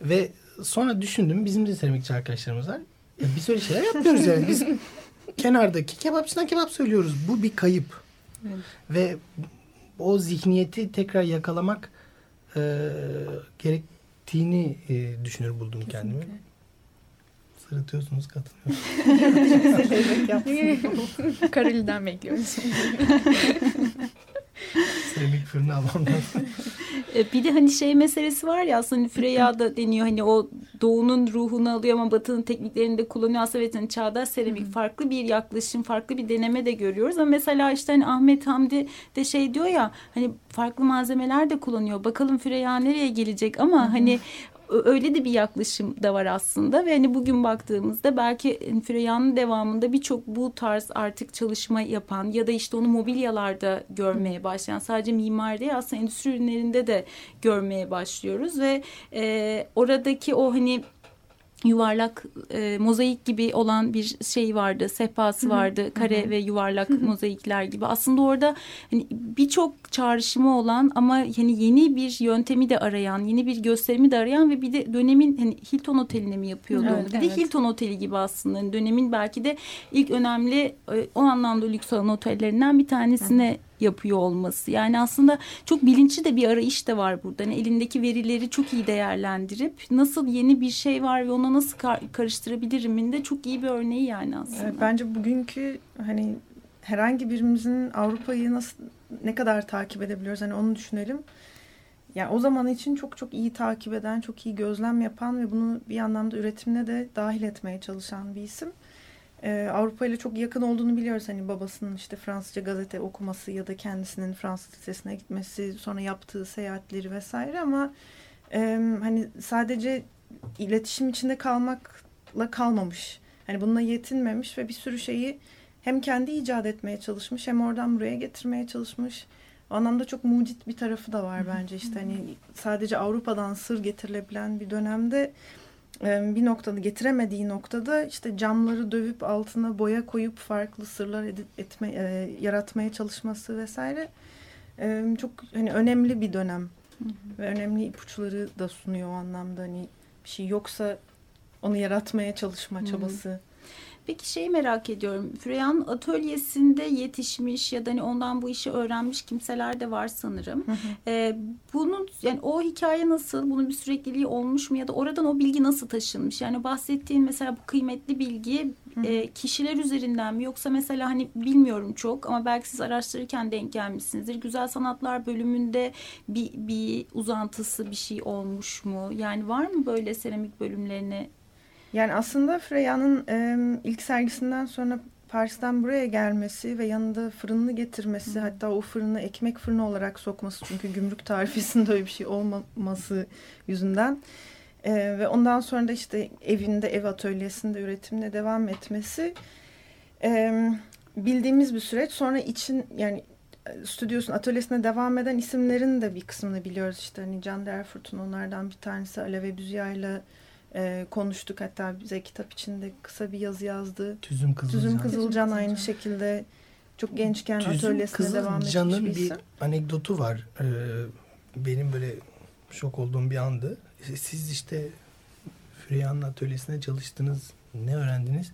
Ve sonra düşündüm bizim de seramikçi arkadaşlarımız var. Ya biz öyle şeyler yapmıyoruz yani. Biz kenardaki kebapçıdan kebap söylüyoruz. Bu bir kayıp. Evet. Ve o zihniyeti tekrar yakalamak e, gerektiğini e, düşünür buldum Kesinlikle. kendimi sırıtıyorsunuz katılıyorsunuz. Kareli'den bekliyoruz. Seramik fırını almam e, Bir de hani şey meselesi var ya aslında Freya da deniyor hani o doğunun ruhunu alıyor ama batının tekniklerini de kullanıyor. Aslında evet hani çağdaş seramik farklı bir yaklaşım, farklı bir deneme de görüyoruz. Ama mesela işte hani Ahmet Hamdi de şey diyor ya hani farklı malzemeler de kullanıyor. Bakalım Freya nereye gelecek ama hani öyle de bir yaklaşım da var aslında ve hani bugün baktığımızda belki Freyan'ın devamında birçok bu tarz artık çalışma yapan ya da işte onu mobilyalarda görmeye başlayan sadece mimari değil aslında endüstri ürünlerinde de görmeye başlıyoruz ve e, oradaki o hani yuvarlak e, mozaik gibi olan bir şey vardı, sehpası vardı, kare Hı -hı. ve yuvarlak Hı -hı. mozaikler gibi. Aslında orada hani birçok çağrışımı olan ama hani yeni bir yöntemi de arayan, yeni bir gösterimi de arayan ve bir de dönemin hani Hilton Oteli'ne mi yapıyordu evet, onu? Bir evet. de Hilton Oteli gibi aslında hani dönemin belki de ilk önemli e, o anlamda lüks olan otellerinden bir tanesine Hı -hı yapıyor olması. Yani aslında çok bilinçli de bir arayış da var burada. Yani elindeki verileri çok iyi değerlendirip nasıl yeni bir şey var ve ona nasıl kar karıştırabilirimin de çok iyi bir örneği yani aslında. Bence bugünkü hani herhangi birimizin Avrupa'yı nasıl ne kadar takip edebiliyoruz hani onu düşünelim. Yani o zaman için çok çok iyi takip eden, çok iyi gözlem yapan ve bunu bir anlamda üretimine de dahil etmeye çalışan bir isim e, Avrupa ile çok yakın olduğunu biliyoruz. Hani babasının işte Fransızca gazete okuması ya da kendisinin Fransız lisesine gitmesi, sonra yaptığı seyahatleri vesaire ama e, hani sadece iletişim içinde kalmakla kalmamış. Hani bununla yetinmemiş ve bir sürü şeyi hem kendi icat etmeye çalışmış hem oradan buraya getirmeye çalışmış. O anlamda çok mucit bir tarafı da var bence işte hani sadece Avrupa'dan sır getirilebilen bir dönemde bir noktada getiremediği noktada işte camları dövüp altına boya koyup farklı sırlar etme, e, yaratmaya çalışması vesaire e, çok hani önemli bir dönem hı hı. ve önemli ipuçları da sunuyor o anlamda hani bir şey yoksa onu yaratmaya çalışma çabası. Hı hı. Peki şeyi merak ediyorum. Freya'nın atölyesinde yetişmiş ya da hani ondan bu işi öğrenmiş kimseler de var sanırım. Ee, bunun yani o hikaye nasıl? Bunun bir sürekliliği olmuş mu ya da oradan o bilgi nasıl taşınmış? Yani bahsettiğin mesela bu kıymetli bilgi e, kişiler üzerinden mi yoksa mesela hani bilmiyorum çok ama belki siz araştırırken denk gelmişsinizdir. Güzel sanatlar bölümünde bir, bir uzantısı bir şey olmuş mu? Yani var mı böyle seramik bölümlerine yani aslında Freya'nın e, ilk sergisinden sonra Paris'ten buraya gelmesi ve yanında fırını getirmesi Hı. hatta o fırını ekmek fırını olarak sokması çünkü gümrük tarifesinde öyle bir şey olmaması yüzünden e, ve ondan sonra da işte evinde ev atölyesinde üretimine devam etmesi e, bildiğimiz bir süreç sonra için yani stüdyosun atölyesine devam eden isimlerin de bir kısmını biliyoruz işte hani Can Derfurt'un onlardan bir tanesi Aleve Büzya ile e, konuştuk. Hatta bize kitap içinde kısa bir yazı yazdı. Tüzüm Kızılcan. Tüzüm Kızılcan aynı şekilde çok gençken Tüzüm atölyesine devam etmiş Kızılcan'ın bir, bir anekdotu var. Ee, benim böyle şok olduğum bir andı. Siz işte Freya'nın atölyesine çalıştınız. Ne öğrendiniz?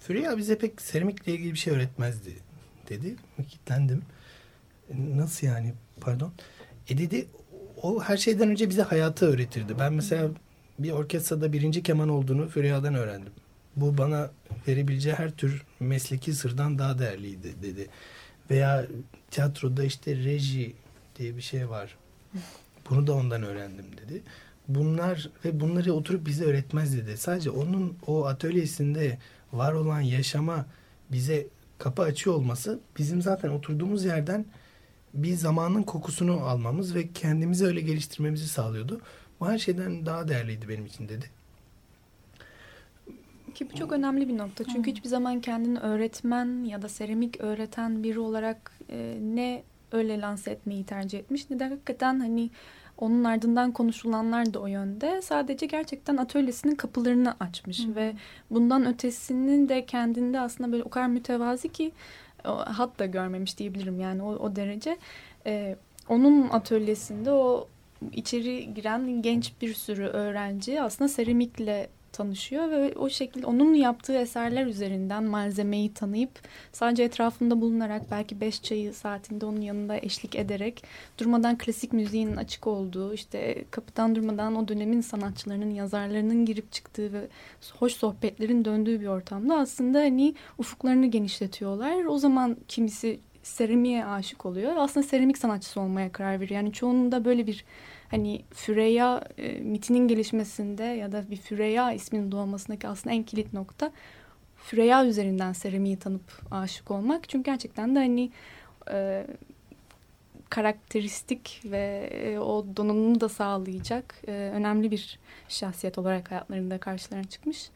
Füreya bize pek seramikle ilgili bir şey öğretmezdi dedi. Kitlendim. Nasıl yani pardon? E dedi o her şeyden önce bize hayatı öğretirdi. Ben mesela bir orkestrada birinci keman olduğunu Füreya'dan öğrendim. Bu bana verebileceği her tür mesleki sırdan daha değerliydi dedi. Veya tiyatroda işte reji diye bir şey var. Bunu da ondan öğrendim dedi. Bunlar ve bunları oturup bize öğretmez dedi. Sadece onun o atölyesinde var olan yaşama bize kapı açıyor olması bizim zaten oturduğumuz yerden bir zamanın kokusunu almamız ve kendimizi öyle geliştirmemizi sağlıyordu. Her şeyden daha değerliydi benim için dedi. Ki bu çok önemli bir nokta. Çünkü hiçbir zaman kendini öğretmen ya da seramik öğreten biri olarak e, ne öyle lanse etmeyi tercih etmiş ne de hakikaten hani onun ardından konuşulanlar da o yönde. Sadece gerçekten atölyesinin kapılarını açmış Hı. ve bundan ötesinin de kendinde aslında böyle o kadar mütevazi ki hat da görmemiş diyebilirim yani o, o derece. Ee, onun atölyesinde o içeri giren genç bir sürü öğrenci aslında seramikle tanışıyor ve o şekilde onun yaptığı eserler üzerinden malzemeyi tanıyıp sadece etrafında bulunarak belki beş çayı saatinde onun yanında eşlik ederek durmadan klasik müziğin açık olduğu işte kapıdan durmadan o dönemin sanatçılarının yazarlarının girip çıktığı ve hoş sohbetlerin döndüğü bir ortamda aslında hani ufuklarını genişletiyorlar. O zaman kimisi seramiğe aşık oluyor. Aslında seramik sanatçısı olmaya karar veriyor. Yani çoğunun böyle bir hani Füreya e, mitinin gelişmesinde ya da bir Füreya isminin doğmasındaki aslında en kilit nokta Füreya üzerinden seramiği tanıp aşık olmak. Çünkü gerçekten de hani e, karakteristik ve e, o donanımı da sağlayacak e, önemli bir şahsiyet olarak hayatlarında karşılarına çıkmış.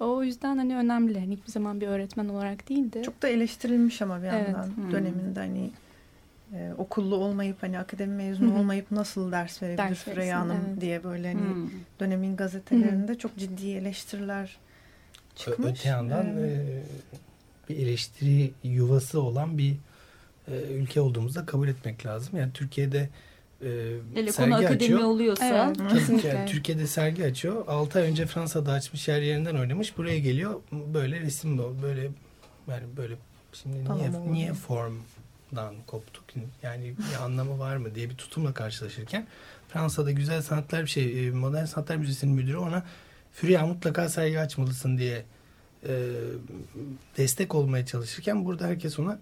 O yüzden hani önemli. Hani hiçbir zaman bir öğretmen olarak değil de. Çok da eleştirilmiş ama bir yandan evet. Hmm. döneminde hani e, okullu olmayıp hani akademi mezunu Hı-hı. olmayıp nasıl ders verebilir ders Freya Hanım evet. diye böyle hani Hı-hı. dönemin gazetelerinde Hı-hı. çok ciddi eleştiriler çıkmış. Öte yandan ee, e, bir eleştiri yuvası olan bir e, ülke olduğumuzu kabul etmek lazım. Yani Türkiye'de e, Hele sergi konu akademi açıyor. oluyorsa evet, kesinlikle. Yani Türkiye'de sergi açıyor. 6 ay önce Fransa'da açmış yer yerinden oynamış. Buraya geliyor böyle resim böyle yani böyle şimdi tamam, niye, niye form dan koptuk. Yani bir anlamı var mı diye bir tutumla karşılaşırken Fransa'da Güzel Sanatlar bir şey e, Modern Sanatlar Müzesi'nin müdürü ona Fürya mutlaka sergi açmalısın diye e, destek olmaya çalışırken burada herkes ona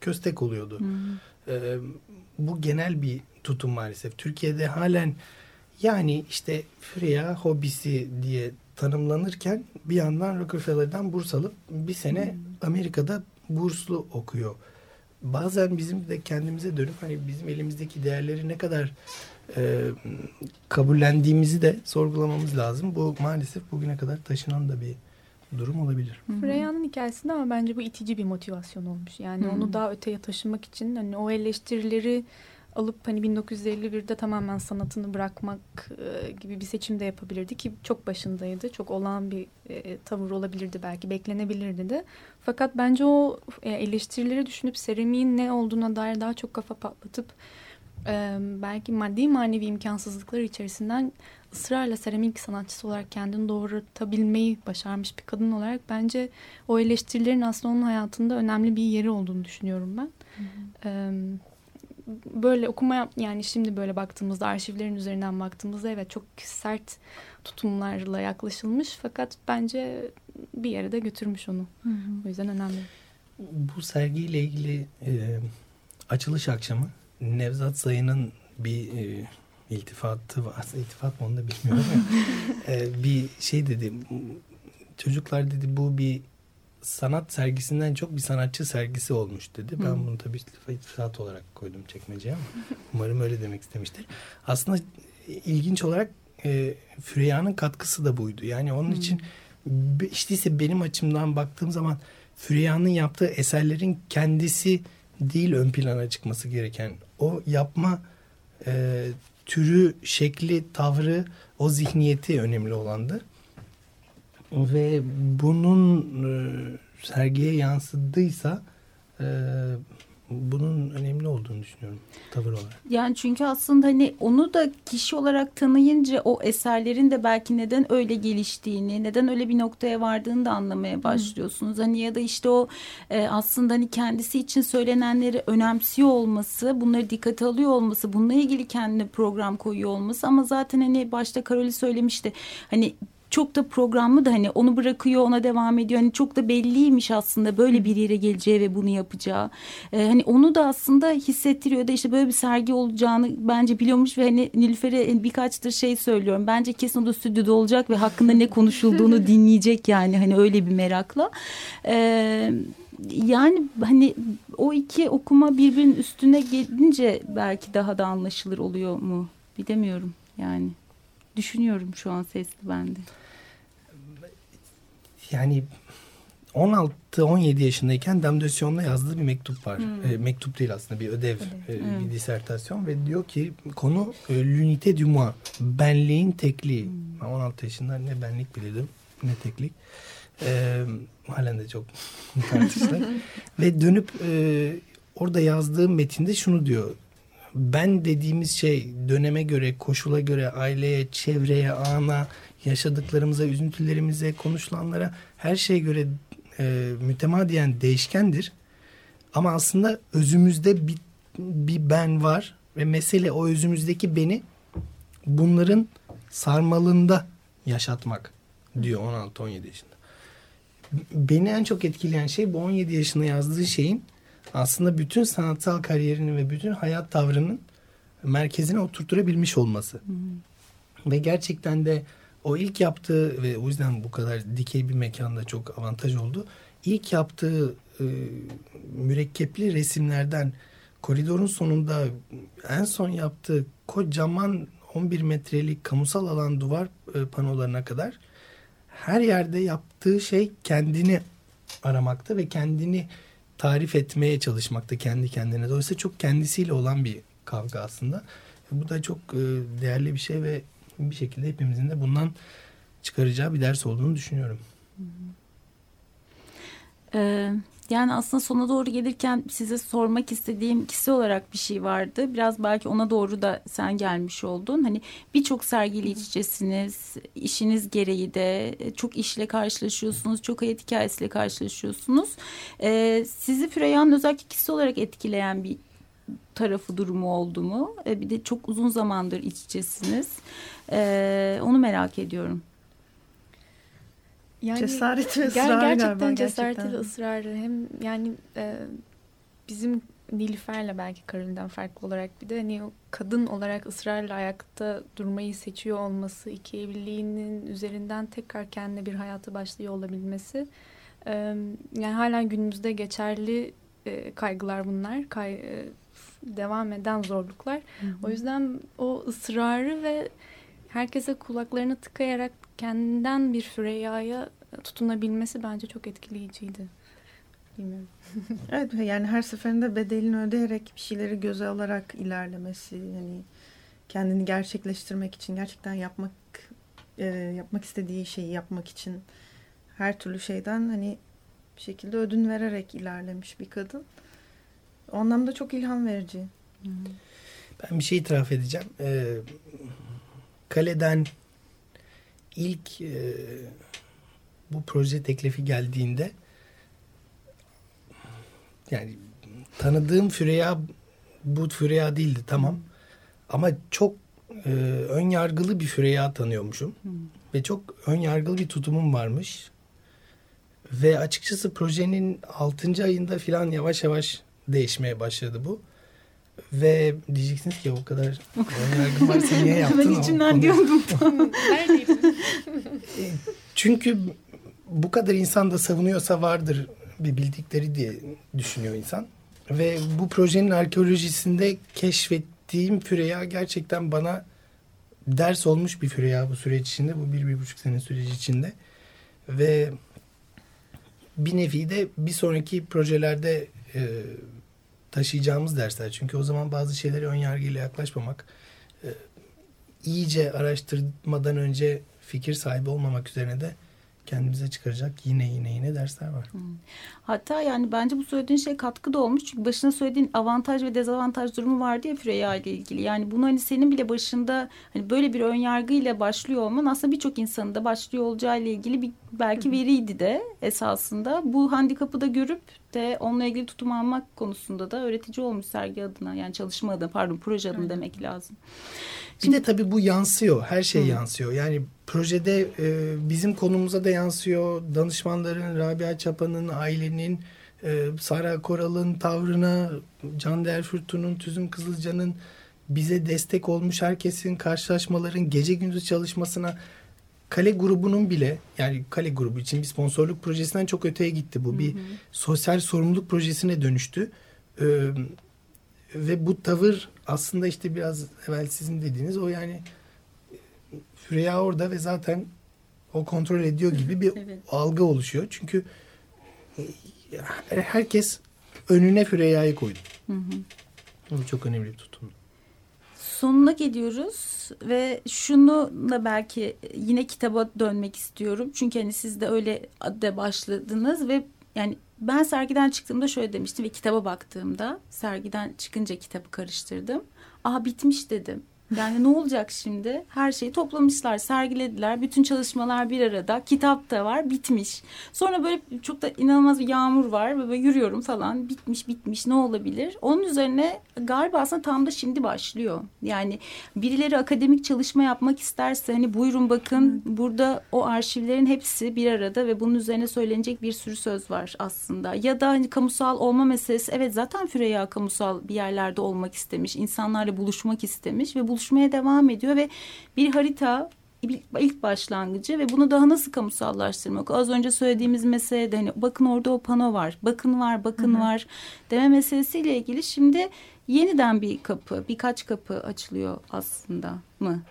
köstek oluyordu. E, bu genel bir tutum maalesef. Türkiye'de halen yani işte Fürya hobisi diye tanımlanırken bir yandan Rockefeller'dan burs alıp bir sene. Amerika'da burslu okuyor bazen bizim de kendimize dönüp hani bizim elimizdeki değerleri ne kadar e, kabullendiğimizi de sorgulamamız lazım. Bu maalesef bugüne kadar taşınan da bir durum olabilir. Reyhan'ın hikayesinde ama bence bu itici bir motivasyon olmuş. Yani Hı-hı. onu daha öteye taşımak için hani o eleştirileri alıp hani 1951'de tamamen sanatını bırakmak e, gibi bir seçim de yapabilirdi ki çok başındaydı. Çok olağan bir e, tavır olabilirdi belki beklenebilirdi de. Fakat bence o e, eleştirileri düşünüp seramiğin ne olduğuna dair daha çok kafa patlatıp e, belki maddi manevi imkansızlıklar içerisinden ısrarla seramik sanatçısı olarak kendini doğrultabilmeyi başarmış bir kadın olarak bence o eleştirilerin aslında onun hayatında önemli bir yeri olduğunu düşünüyorum ben. Hı hı. E, böyle okuma yani şimdi böyle baktığımızda arşivlerin üzerinden baktığımızda evet çok sert tutumlarla yaklaşılmış fakat bence bir yere de götürmüş onu. Hı hı. O yüzden önemli. Bu sergiyle ilgili e, açılış akşamı Nevzat Sayın'ın bir e, iltifatı var. İltifat mı onu da bilmiyorum. e, bir şey dedi. Çocuklar dedi bu bir sanat sergisinden çok bir sanatçı sergisi olmuş dedi. Ben bunu tabii iltifat olarak koydum çekmeceye ama umarım öyle demek istemiştir. Aslında ilginç olarak e, Füreya'nın katkısı da buydu. Yani onun için işte ise benim açımdan baktığım zaman Füreya'nın yaptığı eserlerin kendisi değil ön plana çıkması gereken. O yapma e, türü, şekli, tavrı, o zihniyeti önemli olandı. Ve bunun e, sergiye yansıdıysa e, bunun önemli olduğunu düşünüyorum tavır olarak. Yani çünkü aslında hani onu da kişi olarak tanıyınca o eserlerin de belki neden öyle geliştiğini, neden öyle bir noktaya vardığını da anlamaya başlıyorsunuz. Hı. Hani ya da işte o e, aslında hani kendisi için söylenenleri önemsiyor olması, bunları dikkate alıyor olması, bununla ilgili kendine program koyuyor olması ama zaten hani başta Karoli söylemişti. Hani çok da programlı da hani onu bırakıyor ona devam ediyor. Hani çok da belliymiş aslında böyle bir yere geleceği ve bunu yapacağı. Ee, hani onu da aslında hissettiriyor da işte böyle bir sergi olacağını bence biliyormuş ve hani Nilüfer'e birkaçtır şey söylüyorum. Bence kesin o da stüdyoda olacak ve hakkında ne konuşulduğunu dinleyecek yani hani öyle bir merakla. Ee, yani hani o iki okuma birbirinin üstüne gelince belki daha da anlaşılır oluyor mu bilemiyorum yani. Düşünüyorum şu an sesli bende yani 16-17 yaşındayken Damdösyon'la yazdığı bir mektup var. Hmm. E, mektup değil aslında bir ödev, ödev. E, bir disertasyon ve diyor ki konu e, l'unité du moi, benliğin tekliği. Hmm. 16 yaşında ne benlik bilirdim ne teklik. E, halen de çok tartışılır. ve dönüp e, orada yazdığı metinde şunu diyor. Ben dediğimiz şey döneme göre, koşula göre, aileye, çevreye, ana, yaşadıklarımıza, üzüntülerimize, konuşulanlara her şeye göre e, mütemadiyen değişkendir. Ama aslında özümüzde bir, bir ben var ve mesele o özümüzdeki beni bunların sarmalında yaşatmak diyor 16-17 yaşında. Beni en çok etkileyen şey bu 17 yaşında yazdığı şeyin aslında bütün sanatsal kariyerini ve bütün hayat tavrının merkezine oturtturabilmiş olması. Hmm. Ve gerçekten de o ilk yaptığı ve o yüzden bu kadar dikey bir mekanda çok avantaj oldu. İlk yaptığı e, mürekkepli resimlerden koridorun sonunda en son yaptığı kocaman 11 metrelik kamusal alan duvar e, panolarına kadar her yerde yaptığı şey kendini aramakta ve kendini tarif etmeye çalışmakta kendi kendine. Dolayısıyla çok kendisiyle olan bir kavga aslında. Bu da çok e, değerli bir şey ve bir şekilde hepimizin de bundan çıkaracağı bir ders olduğunu düşünüyorum. Ee, yani aslında sona doğru gelirken size sormak istediğim kişi olarak bir şey vardı. Biraz belki ona doğru da sen gelmiş oldun. Hani birçok içesiniz. işiniz gereği de çok işle karşılaşıyorsunuz. Çok hayat hikayesiyle karşılaşıyorsunuz. Ee, sizi Füreyya'nın özellikle kişi olarak etkileyen bir tarafı durumu oldu mu? E, bir de çok uzun zamandır iç içesiniz. E, onu merak ediyorum. Yani cesaret ve ısrarı ger gerçekten galiba. cesaret ve ısrarı. Hem yani e, bizim Nilüfer'le belki Karolin'den farklı olarak bir de hani o kadın olarak ısrarla ayakta durmayı seçiyor olması, iki evliliğinin üzerinden tekrar kendine bir hayatı başlıyor olabilmesi. E, yani halen günümüzde geçerli e, kaygılar bunlar. Kay, e, devam eden zorluklar. Hı hı. O yüzden o ısrarı ve herkese kulaklarını tıkayarak kendinden bir Süreyya'ya tutunabilmesi bence çok etkileyiciydi. Bilmiyorum. evet yani her seferinde bedelini ödeyerek bir şeyleri göze alarak ilerlemesi yani kendini gerçekleştirmek için gerçekten yapmak e, yapmak istediği şeyi yapmak için her türlü şeyden hani bir şekilde ödün vererek ilerlemiş bir kadın. O anlamda çok ilham verici. Ben bir şey itiraf edeceğim. Ee, kaleden ilk e, bu proje teklifi geldiğinde yani tanıdığım Füreya bu Füreya değildi tamam. Ama çok e, ön yargılı bir Füreya tanıyormuşum. Hmm. Ve çok ön yargılı bir tutumum varmış. Ve açıkçası projenin 6. ayında filan yavaş yavaş değişmeye başladı bu. Ve diyeceksiniz ki o kadar önyargın varsa niye yaptın? ben içimden diyordum. E, çünkü bu kadar insan da savunuyorsa vardır bir bildikleri diye düşünüyor insan. Ve bu projenin arkeolojisinde keşfettiğim Füreya gerçekten bana ders olmuş bir Füreya bu süreç içinde. Bu bir, bir buçuk sene süreci içinde. Ve bir nevi de bir sonraki projelerde e, taşıyacağımız dersler. Çünkü o zaman bazı şeylere ön yargıyla yaklaşmamak, e, iyice araştırmadan önce fikir sahibi olmamak üzerine de kendimize çıkaracak yine yine yine dersler var. Hmm. Hatta yani bence bu söylediğin şey katkı da olmuş. Çünkü başına söylediğin avantaj ve dezavantaj durumu vardı ya Freya ile ilgili. Yani bunu hani senin bile başında hani böyle bir ön yargıyla başlıyor olman aslında birçok insanın da başlıyor olacağı ile ilgili bir belki veriydi de esasında. Bu handikapı da görüp de onunla ilgili tutum almak konusunda da öğretici olmuş sergi adına yani çalışma adına pardon proje adına demek lazım. Şimdi, bir de tabii bu yansıyor. Her şey Hı. yansıyor. Yani projede e, bizim konumuza da yansıyor. Danışmanların, Rabia Çapa'nın, ailenin, e, Sara Koral'ın tavrına, Can Derfurtun'un, Tüzün Kızılcan'ın bize destek olmuş herkesin karşılaşmaların gece gündüz çalışmasına Kale grubunun bile yani Kale grubu için bir sponsorluk projesinden çok öteye gitti bu. Hı hı. Bir sosyal sorumluluk projesine dönüştü. Ee, ve bu tavır aslında işte biraz evvel sizin dediğiniz o yani Freya orada ve zaten o kontrol ediyor gibi bir evet. algı oluşuyor. Çünkü e, herkes önüne Freya'yı koydu. Hı hı. Bu çok önemli bir tutum. Sonuna geliyoruz ve şunu da belki yine kitaba dönmek istiyorum. Çünkü hani siz de öyle de başladınız ve yani ben sergiden çıktığımda şöyle demiştim ve kitaba baktığımda sergiden çıkınca kitabı karıştırdım. Aha bitmiş dedim. Yani ne olacak şimdi? Her şeyi toplamışlar, sergilediler. Bütün çalışmalar bir arada. Kitap da var, bitmiş. Sonra böyle çok da inanılmaz bir yağmur var. Böyle yürüyorum falan. Bitmiş, bitmiş. Ne olabilir? Onun üzerine galiba aslında tam da şimdi başlıyor. Yani birileri akademik çalışma yapmak isterse hani buyurun bakın hmm. burada o arşivlerin hepsi bir arada ve bunun üzerine söylenecek bir sürü söz var aslında. Ya da hani kamusal olma meselesi. Evet zaten Füreya kamusal bir yerlerde olmak istemiş. insanlarla buluşmak istemiş ve buluş oluşmaya devam ediyor ve bir harita ilk başlangıcı ve bunu daha nasıl kamusallaştırmak? Az önce söylediğimiz mesele de hani bakın orada o pano var, bakın var, bakın Hı -hı. var deme meselesiyle ilgili şimdi yeniden bir kapı, birkaç kapı açılıyor aslında mı?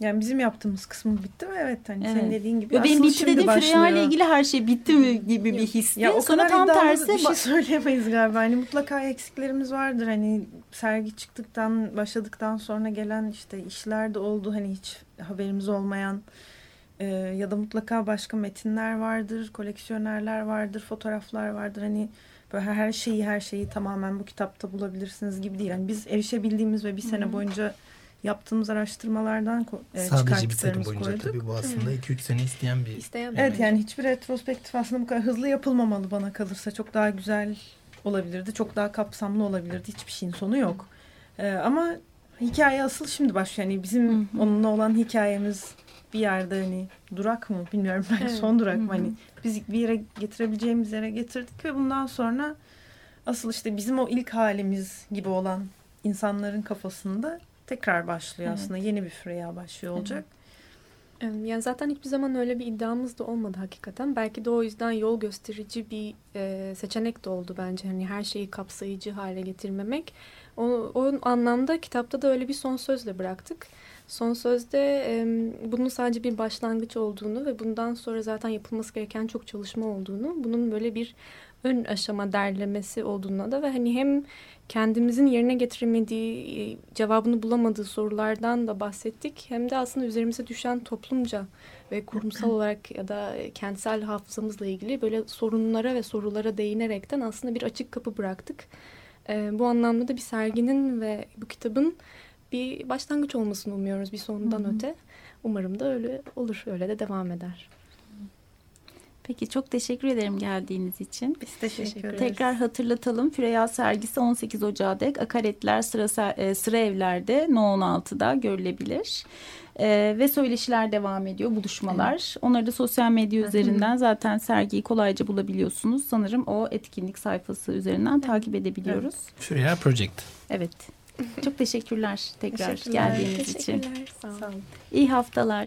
Yani bizim yaptığımız kısmı bitti mi? Evet hani evet. senin dediğin gibi. Benim bitti dediğim Freya ile ilgili her şey bitti mi gibi bir his. Ya o Sonra tam tersi. Bir şey söyleyemeyiz galiba. Hani mutlaka eksiklerimiz vardır. Hani sergi çıktıktan başladıktan sonra gelen işte işler de oldu. Hani hiç haberimiz olmayan e, ya da mutlaka başka metinler vardır, koleksiyonerler vardır, fotoğraflar vardır. Hani böyle her şeyi her şeyi tamamen bu kitapta bulabilirsiniz gibi değil. Yani biz erişebildiğimiz ve bir sene boyunca yaptığımız araştırmalardan e, Sadece bir sene boyunca koyduk. tabii bu aslında 2-3 sene isteyen bir... İsteyen evet yani hiçbir retrospektif aslında bu kadar hızlı yapılmamalı bana kalırsa. Çok daha güzel olabilirdi. Çok daha kapsamlı olabilirdi. Hiçbir şeyin sonu yok. Ee, ama hikaye asıl şimdi başlıyor. Yani bizim onunla olan hikayemiz bir yerde hani durak mı bilmiyorum ben evet. son durak mı hani biz bir yere getirebileceğimiz yere getirdik ve bundan sonra asıl işte bizim o ilk halimiz gibi olan insanların kafasında tekrar başlıyor evet. aslında. Yeni bir Freya başlıyor olacak. Evet. Yani zaten hiçbir zaman öyle bir iddiamız da olmadı hakikaten. Belki de o yüzden yol gösterici bir e, seçenek de oldu bence. Hani her şeyi kapsayıcı hale getirmemek. O, o anlamda kitapta da öyle bir son sözle bıraktık. Son sözde e, bunun sadece bir başlangıç olduğunu ve bundan sonra zaten yapılması gereken çok çalışma olduğunu, bunun böyle bir ön aşama derlemesi olduğuna da ve hani hem kendimizin yerine getiremediği, e, cevabını bulamadığı sorulardan da bahsettik. Hem de aslında üzerimize düşen toplumca ve kurumsal olarak ya da kentsel hafızamızla ilgili böyle sorunlara ve sorulara değinerekten aslında bir açık kapı bıraktık. E, bu anlamda da bir serginin ve bu kitabın bir başlangıç olmasını umuyoruz bir sonundan Hı -hı. öte. Umarım da öyle olur, öyle de devam eder. Peki çok teşekkür ederim geldiğiniz için. Biz teşekkür ederiz. Tekrar hatırlatalım. Freya sergisi 18 Ocağı dek Akaretler sıra, e, sıra evlerde No 16'da görülebilir. Ee, ve söyleşiler devam ediyor, buluşmalar. Evet. Onları da sosyal medya üzerinden zaten sergiyi kolayca bulabiliyorsunuz. Sanırım o etkinlik sayfası üzerinden evet. takip edebiliyoruz. Evet. Freya Project. Evet. Çok teşekkürler tekrar teşekkürler. geldiğiniz teşekkürler. için. Sağ olun. İyi haftalar.